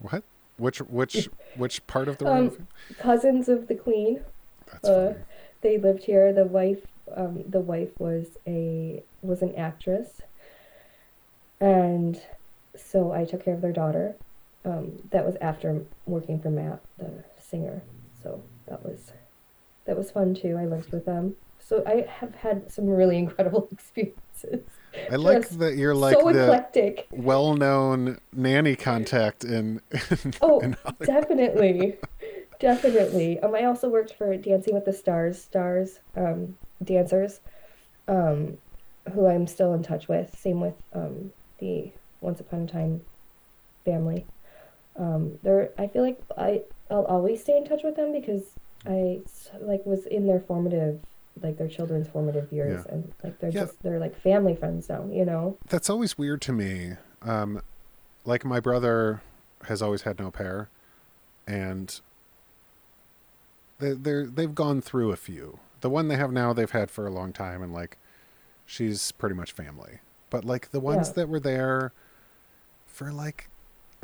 What? Which which which part of the Um, royal fam- Cousins of the queen. That's uh, funny. They lived here. The wife um the wife was a was an actress. And so I took care of their daughter. Um that was after working for Matt, the singer. So that was that was fun too. I lived with them. So I have had some really incredible experiences. I like just that you're like so the eclectic. well-known nanny contact in, in Oh, in definitely, definitely. Um, I also worked for Dancing with the Stars, stars, um, dancers, um, who I'm still in touch with. Same with um, the Once Upon a Time family. Um, they're. I feel like I I'll always stay in touch with them because I like was in their formative, like their children's formative years, Yeah. and like they're Yeah. just they're like family friends now. You know. That's always weird to me. Um, like my brother has always had au pair, and they they're they've gone through a few. The one they have now, they've had for a long time, and like she's pretty much family. But like the ones Yeah. that were there for like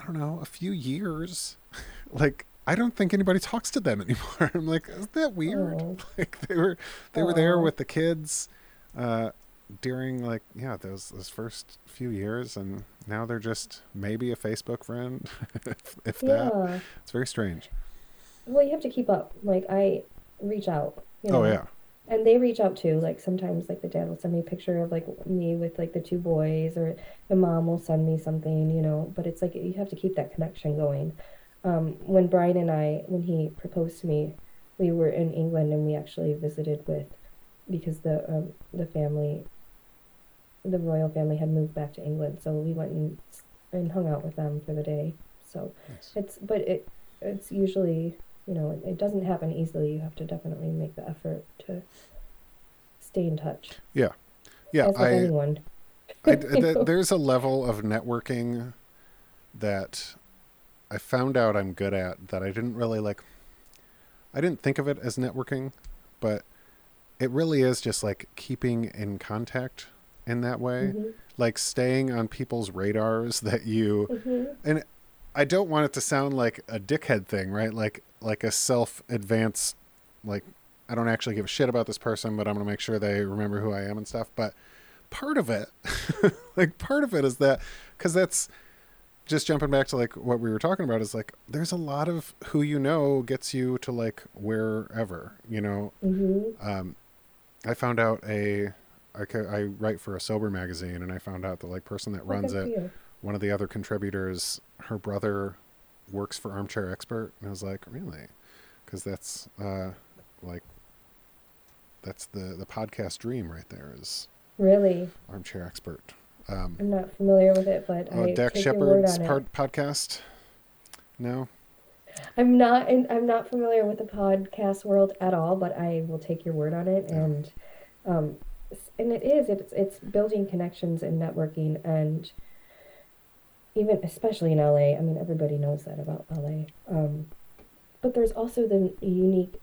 I don't know a few years, like I don't think anybody talks to them anymore. I'm like, isn't that weird? Oh. Like they were they were there with the kids uh, during like yeah those those first few years, and now they're just maybe a Facebook friend, if, if that. It's very strange. Well, you have to keep up. Like I reach out. You know, Oh yeah, And they reach out too. Like sometimes, like the dad will send me a picture of like me with like the two boys, or the mom will send me something. You know, but it's like you have to keep that connection going. Um, when Brian and I, when he proposed to me, we were in England and we actually visited with, because the um, the family, the royal family had moved back to England, so we went and and hung out with them for the day. So Nice. it's but it it's usually you know it, it doesn't happen easily. You have to definitely make the effort to stay in touch. yeah. With I. I th- there's a level of networking that I found out I'm good at that I didn't really like. I didn't think of it as networking, but it really is just like keeping in contact in that way, Mhm, like staying on people's radars that you. mhm. And I don't want it to sound like a dickhead thing, right? Like like a self advance, like I don't actually give a shit about this person, but I'm gonna make sure they remember who I am and stuff. But part of it, like part of it is that because that's just jumping back to like what we were talking about is like there's a lot of who you know gets you to like wherever you know? Hmm um, I found out a I, I write for a sober magazine, and I found out the like person that runs it, one of the other contributors, her brother works for Armchair Expert, and I was like, really, because that's uh, like that's the the podcast dream right there is Really, Armchair Expert. Um, I'm not familiar with it, but uh, I Dax take your word Shepard's part, podcast. No, I'm not in, I'm not familiar with the podcast world at all, but I will take your word on it Yeah. and um and it is it's it's building connections and networking and even especially in LA. I mean everybody knows that about LA. Um but there's also the unique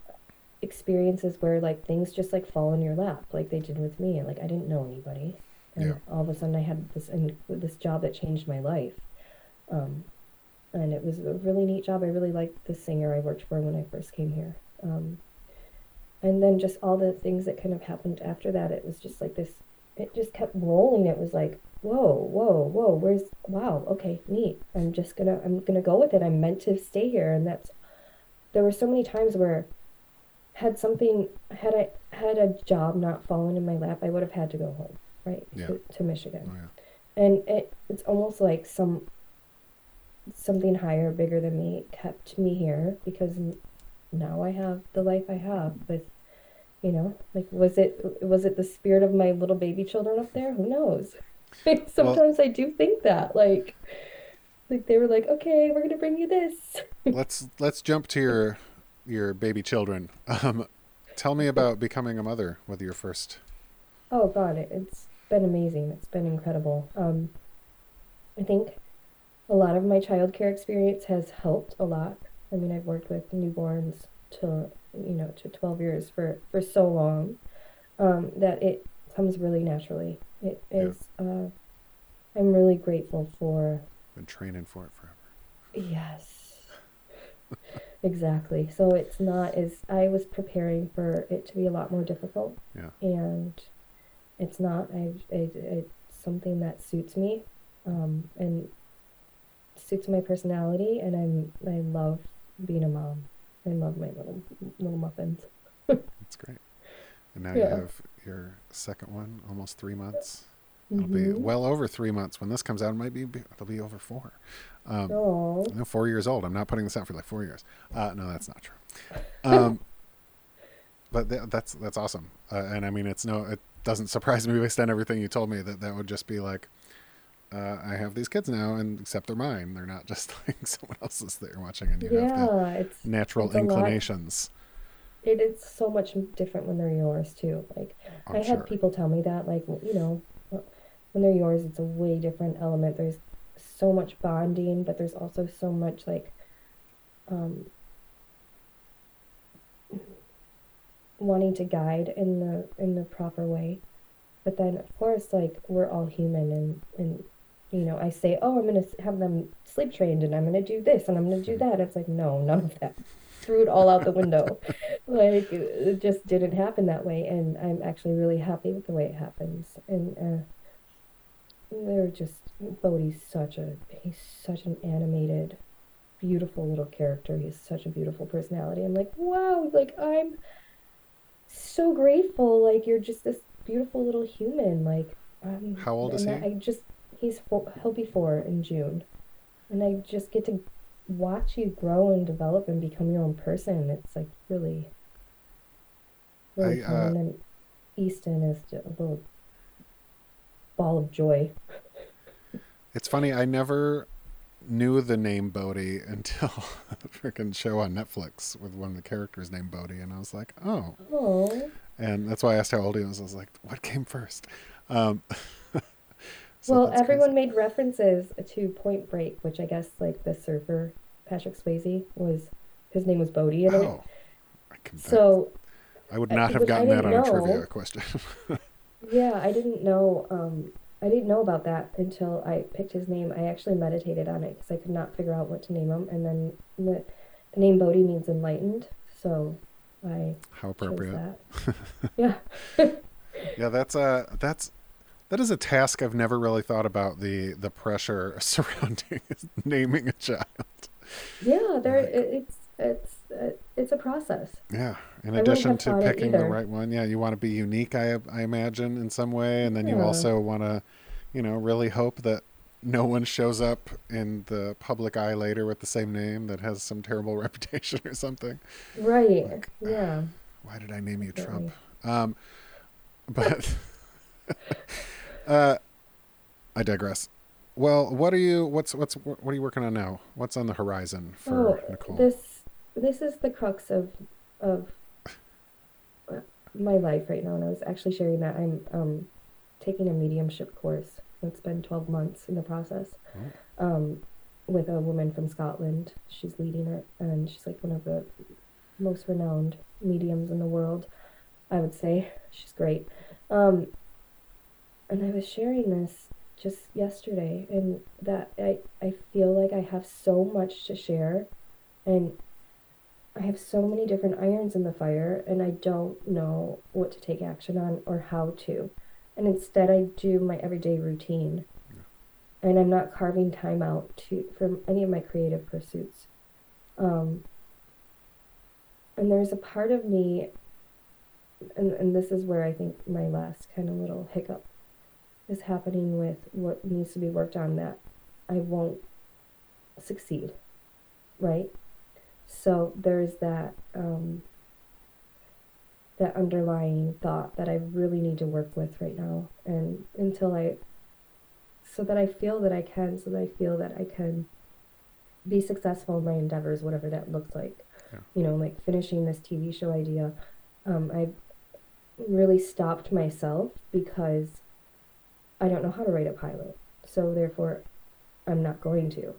experiences where like things just like fall in your lap like they did with me. Like I didn't know anybody and Yeah. all of a sudden I had this this job that changed my life. Um and it was a really neat job. I really liked the singer I worked for when I first came here. Um, and then just all the things that kind of happened after that, it was just like this, it just kept rolling. It was like, whoa, whoa, whoa, where's, wow, okay, neat. I'm just gonna, I'm gonna go with it. I'm meant to stay here. And that's, there were so many times where had something, had I had a job not fallen in my lap, I would have had to go home, right, Yeah. to, to Michigan. oh, yeah. And it, it's almost like some something higher, bigger than me kept me here because now I have the life I have with, you know, like was it was it the spirit of my little baby children up there? Who knows? Sometimes I do think that like like they were like, "Okay, we're going to bring you this." let's let's jump to your your baby children. Um, tell me about becoming a mother with your first. Oh God, it's been amazing. It's been incredible. Um, I think a lot of my childcare experience has helped a lot. I mean, I've worked with newborns till you know to 12 years for for so long um, that it comes really naturally. It is. Yeah. Uh, I'm really grateful for Been training for it forever. Yes. Exactly. So it's not as I was preparing for it to be a lot more difficult. Yeah. And it's not. I it, it's something that suits me, um, and suits my personality, and I'm I love being a mom. I love my little little muffins. That's great. And now you have your second one, almost three months. It'll be Mhm. well over three months when this comes out. It might be it'll be over four. Um, no, four years old. I'm not putting this out for like four years. Uh, no, that's not true. Um, but th- that's that's awesome. Uh, and I mean, it's no, it doesn't surprise me based on everything you told me that that would just be like, uh, I have these kids now, and except they're mine. They're not just like someone else's that you're watching, and you have Yeah, it's natural it's inclinations. it is so much different when they're yours too. Like I'm I sure. had people tell me that, like, you know, when they're yours, it's a way different element. There's so much bonding, but there's also so much like, um, wanting to guide in the in the proper way. But then, of course, like we're all human, and and you know, I say, oh, I'm gonna have them sleep trained, and I'm gonna do this, and I'm gonna do that. It's like, no, none of that. Threw it all out the window. Like it it just didn't happen that way, and I'm actually really happy with the way it happens. And uh, they're just Bodhi's such a he's such an animated, beautiful little character. He's such a beautiful personality. I'm like, wow, like I'm so grateful. Like you're just this beautiful little human. Like um, How old is he? I just he's four, he'll be four in June, and I just get to watch you grow and develop and become your own person. It's like really, really I, fun. uh, and then Easton is just a little ball of joy. It's funny. I never knew the name Bodhi until a freaking show on Netflix with one of the characters named Bodhi, and I was like, oh. Oh, And that's why I asked how old he was. I was like, what came first? Um, so well, everyone crazy. made references to Point Break, which I guess like the surfer Patrick Swayze was his name was Bodhi in it. Oh, I, can, So I would not have gotten that on didn't a trivia question. Yeah, I didn't know. Um, I didn't know about that until I picked his name. I actually meditated on it because I could not figure out what to name him. And then the, the name Bodhi means enlightened, so I how chose appropriate. that. Yeah. Yeah, that's a, that's That is a task I've never really thought about the the pressure surrounding naming a child. Yeah, there Like- it, it's it's it's a process. Yeah. In wouldn't addition to picking the right one, yeah, you want to be unique. I I imagine in some way, and then you also want to, you know, really hope that no one shows up in the public eye later with the same name that has some terrible reputation or something. Right. Like, yeah. Why did I name you. Trump? Um, but uh, I digress. Well, what are you? What's what's what are you working on now? What's on the horizon for Oh, Nicole? this this is the crux of of my life right now, and I was actually sharing that I'm um taking a mediumship course. It's been 12 months in the process. Um, with a woman from Scotland. She's leading it, and she's like one of the most renowned mediums in the world. I would say she's great. Um, and I was sharing this just yesterday, and that I I feel like I have so much to share, and I have so many different irons in the fire, and I don't know what to take action on or how to. And instead, I do my everyday routine, and I'm not carving time out to for any of my creative pursuits. Um, and there's a part of me, and, and this is where I think my last kind of little hiccup is happening with what needs to be worked on that I won't succeed, right? So there's that um, that underlying thought that I really need to work with right now, and until I, so that I feel that I can, so that I feel that I can be successful in my endeavors, whatever that looks like. Yeah. You know, like finishing this TV show idea. Um, I've really stopped myself because I don't know how to write a pilot. So therefore, I'm not going to.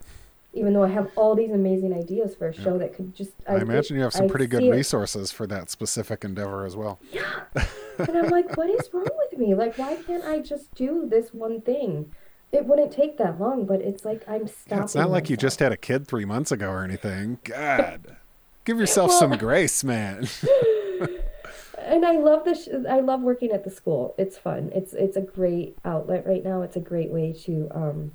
Even though I have all these amazing ideas for a show Yeah. that could just. I imagine you have some I pretty good see it. resources for that specific endeavor as well. Yeah. and I'm like, what is wrong with me? Like, why can't I just do this one thing? It wouldn't take that long, but it's like I'm stopping. Yeah, it's not like you just had a kid three months ago or anything. God, give yourself Well- some grace, man. and I love this. I love working at the school. It's fun. It's it's a great outlet right now. It's a great way to um,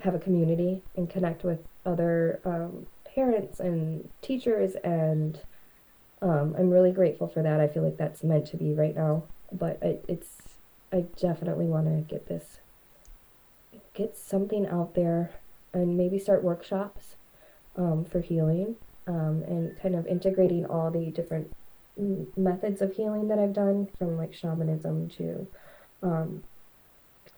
have a community and connect with other um, parents and teachers, and um, I'm really grateful for that. I feel like that's meant to be right now. But it, it's I definitely want to get this, get something out there, and maybe start workshops um, for healing. Um, and kind of integrating all the different methods of healing that I've done, from like shamanism to um,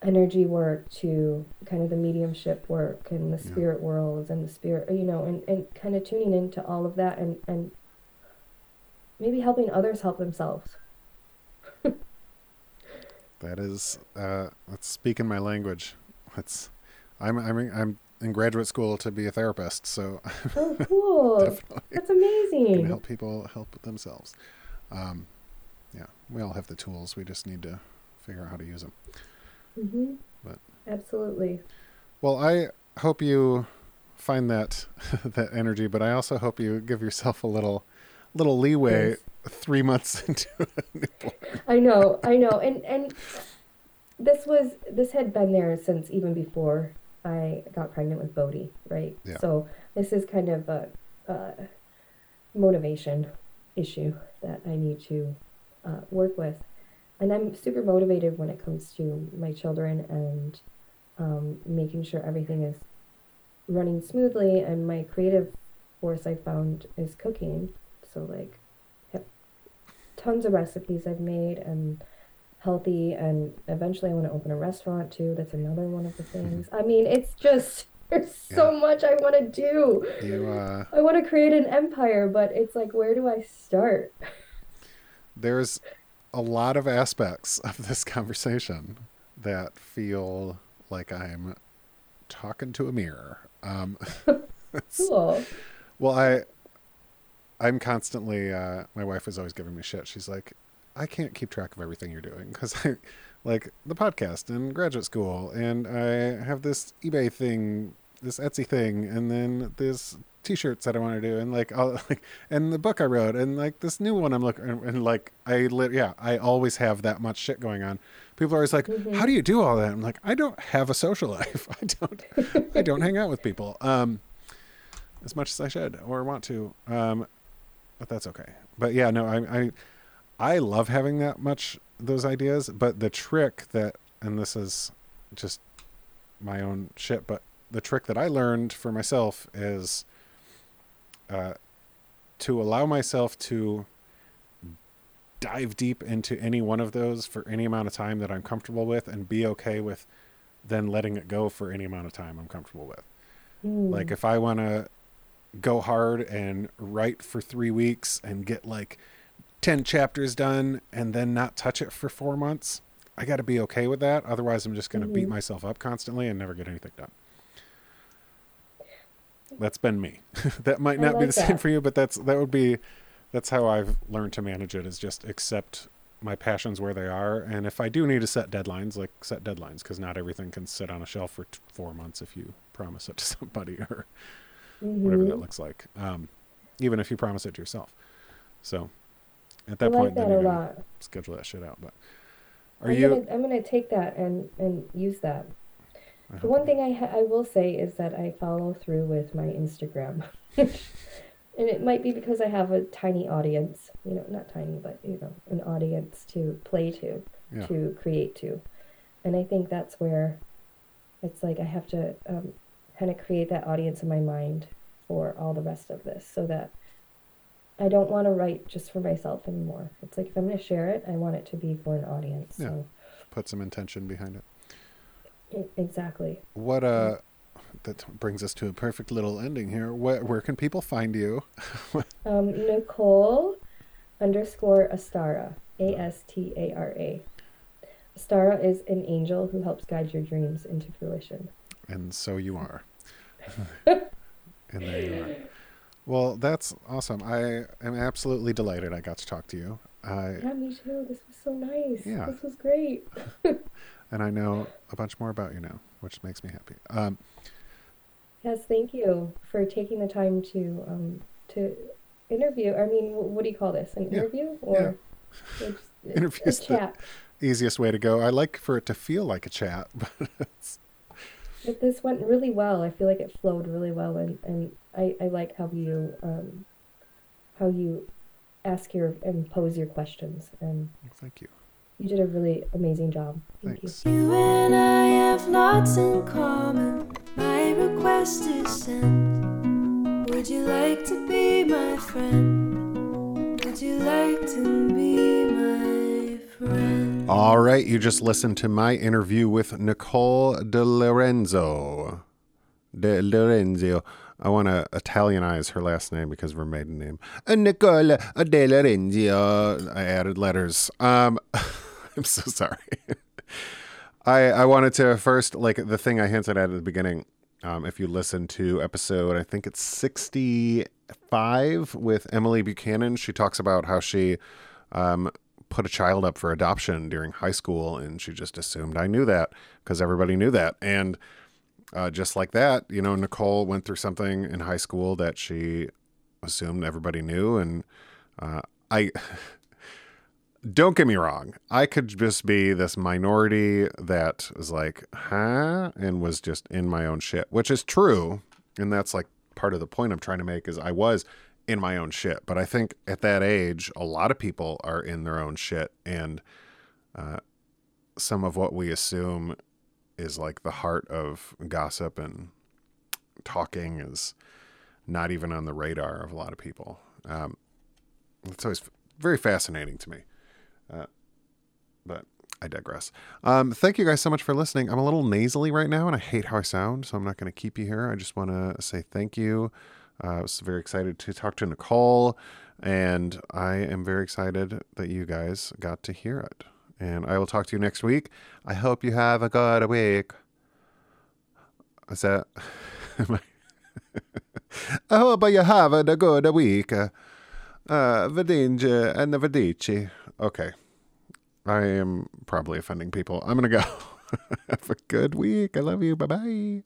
energy work to kind of the mediumship work and the Yeah. spirit worlds and the spirit, you know, and, and kind of tuning into all of that and, and maybe helping others help themselves. That is, uh, that's speaking my language. That's, I'm, I'm, I'm in graduate school to be a therapist, so Oh, cool. That's can amazing. help people help themselves. Um, yeah, we all have the tools. We just need to figure out how to use them. Hmm But- Absolutely. Well, I hope you find that that energy, but I also hope you give yourself a little little leeway Yes. three months into a newborn. I know, I know, and and this was this had been there since even before I got pregnant with Bodhi, right? Yeah. So this is kind of a, a motivation issue that I need to uh, work with, and I'm super motivated when it comes to my children and um, making sure everything is running smoothly. And my creative force I found is cooking, so like have tons of recipes I've made and healthy and eventually I want to open a restaurant too. That's another one of the things. I mean, it's just there's so much I want to do. You, uh, I want to create an empire, but it's like where do I start? there's a lot of aspects of this conversation that feel like I'm talking to a mirror. Um, Cool. Well, I, I'm constantly. Uh, my wife is always giving me shit. She's like, I can't keep track of everything you're doing because I, like the podcast and graduate school, and I have this eBay thing, this Etsy thing, and then this T-shirts that I want to do, and like, I'll, like, and the book I wrote, and like this new one I'm looking, and, and like I, lit, yeah, I always have that much shit going on People are always like, "How do you do all that?" I'm like, "I don't have a social life. I don't. I don't hang out with people um, as much as I should or want to. Um, but that's okay. But yeah, no, I, I I love having that much those ideas. But the trick that, and this is just my own shit, but the trick that I learned for myself is uh, to allow myself to dive deep into any one of those for any amount of time that I'm comfortable with and be okay with then letting it go for any amount of time I'm comfortable with. Mm. Like if I want to go hard and write for 3 weeks and get like 10 chapters done and then not touch it for 4 months, I got to be okay with that. Otherwise, I'm just going to beat Mhm. myself up constantly and never get anything done. That's been me. that might not be like the same for you, but that's that would be that's how I've learned to manage it is just accept my passions where they are and if I do need to set deadlines, like set deadlines because not everything can sit on a shelf for t- 4 months if you promise it to somebody or whatever that Mhm. looks like. Um, even if you promise it to yourself. So at that like point, that then lot. schedule that shit out. But are I'm you? Gonna, I'm gonna take that and and use that. The one thing I ha- I will say is that I follow through with my Instagram, and it might be because I have a tiny audience. You know, not tiny, but you know, an audience to play to, Yeah. to create to, and I think that's where it's like I have to um, kind of create that audience in my mind for all the rest of this, so that I don't want to write just for myself anymore. It's like if I'm going to share it, I want it to be for an audience. Yeah. So put some intention behind it. Exactly. What uh, that brings us to a perfect little ending here. Where where can people find you? Um, Nicole underscore Astara. A S T A R A. Astara is an angel who helps guide your dreams into fruition. And so you are. and there you are. Well, that's awesome. I am absolutely delighted I got to talk to you. I Yeah, me too. This was so nice. Yeah. This was great. and I know a bunch more about you now, which makes me happy. Um, Yes, thank you for taking the time to um, to interview. I mean, what do you call this? An Yeah. interview or a- Interview's a chat? easiest way to go. I like for it to feel like a chat, but it's, But this went really well. I feel like it flowed really well, and, and I, I like how you um, how you ask your and pose your questions, and thank you. You did a really amazing job. Thank Thanks. You and I have lots in common. My request is sent. Would you like to be my friend? Would you like to be my friend? All right, you just listened to my interview with Nicole De Lorenzo. De Lorenzo. I want to Italianize her last name because of her maiden name. Uh, Nicole De Lorenzo. I added letters. Um, I'm so sorry. I I wanted to first like the thing I hinted at at the beginning. Um, if you listen to episode, I think it's 65 with Emily Buchanan, she talks about how she um, put a child up for adoption during high school, and she just assumed I knew that because everybody knew that. And uh, just like that, you know, Nicole went through something in high school that she assumed everybody knew, and uh, I. Don't get me wrong. I could just be this minority that was like, huh? And was just in my own shit, which is true. And that's like part of the point I'm trying to make is I was in my own shit. But I think at that age, a lot of people are in their own shit. And uh, some of what we assume is like the heart of gossip and talking is not even on the radar of a lot of people. Um, it's always very fascinating to me. Uh, but I digress. Um, thank you guys so much for listening. I'm a little nasally right now and I hate how I sound, so I'm not going to keep you here. I just want to say thank you. Uh, I was very excited to talk to Nicole, and I am very excited that you guys got to hear it. And I will talk to you next week. I hope you have a good week. Is that? I- hope you have a good week. Uh, Vedinja and the Vedici. Okay. I am probably offending people. I'm going to go. have a good week. I love you. Bye bye.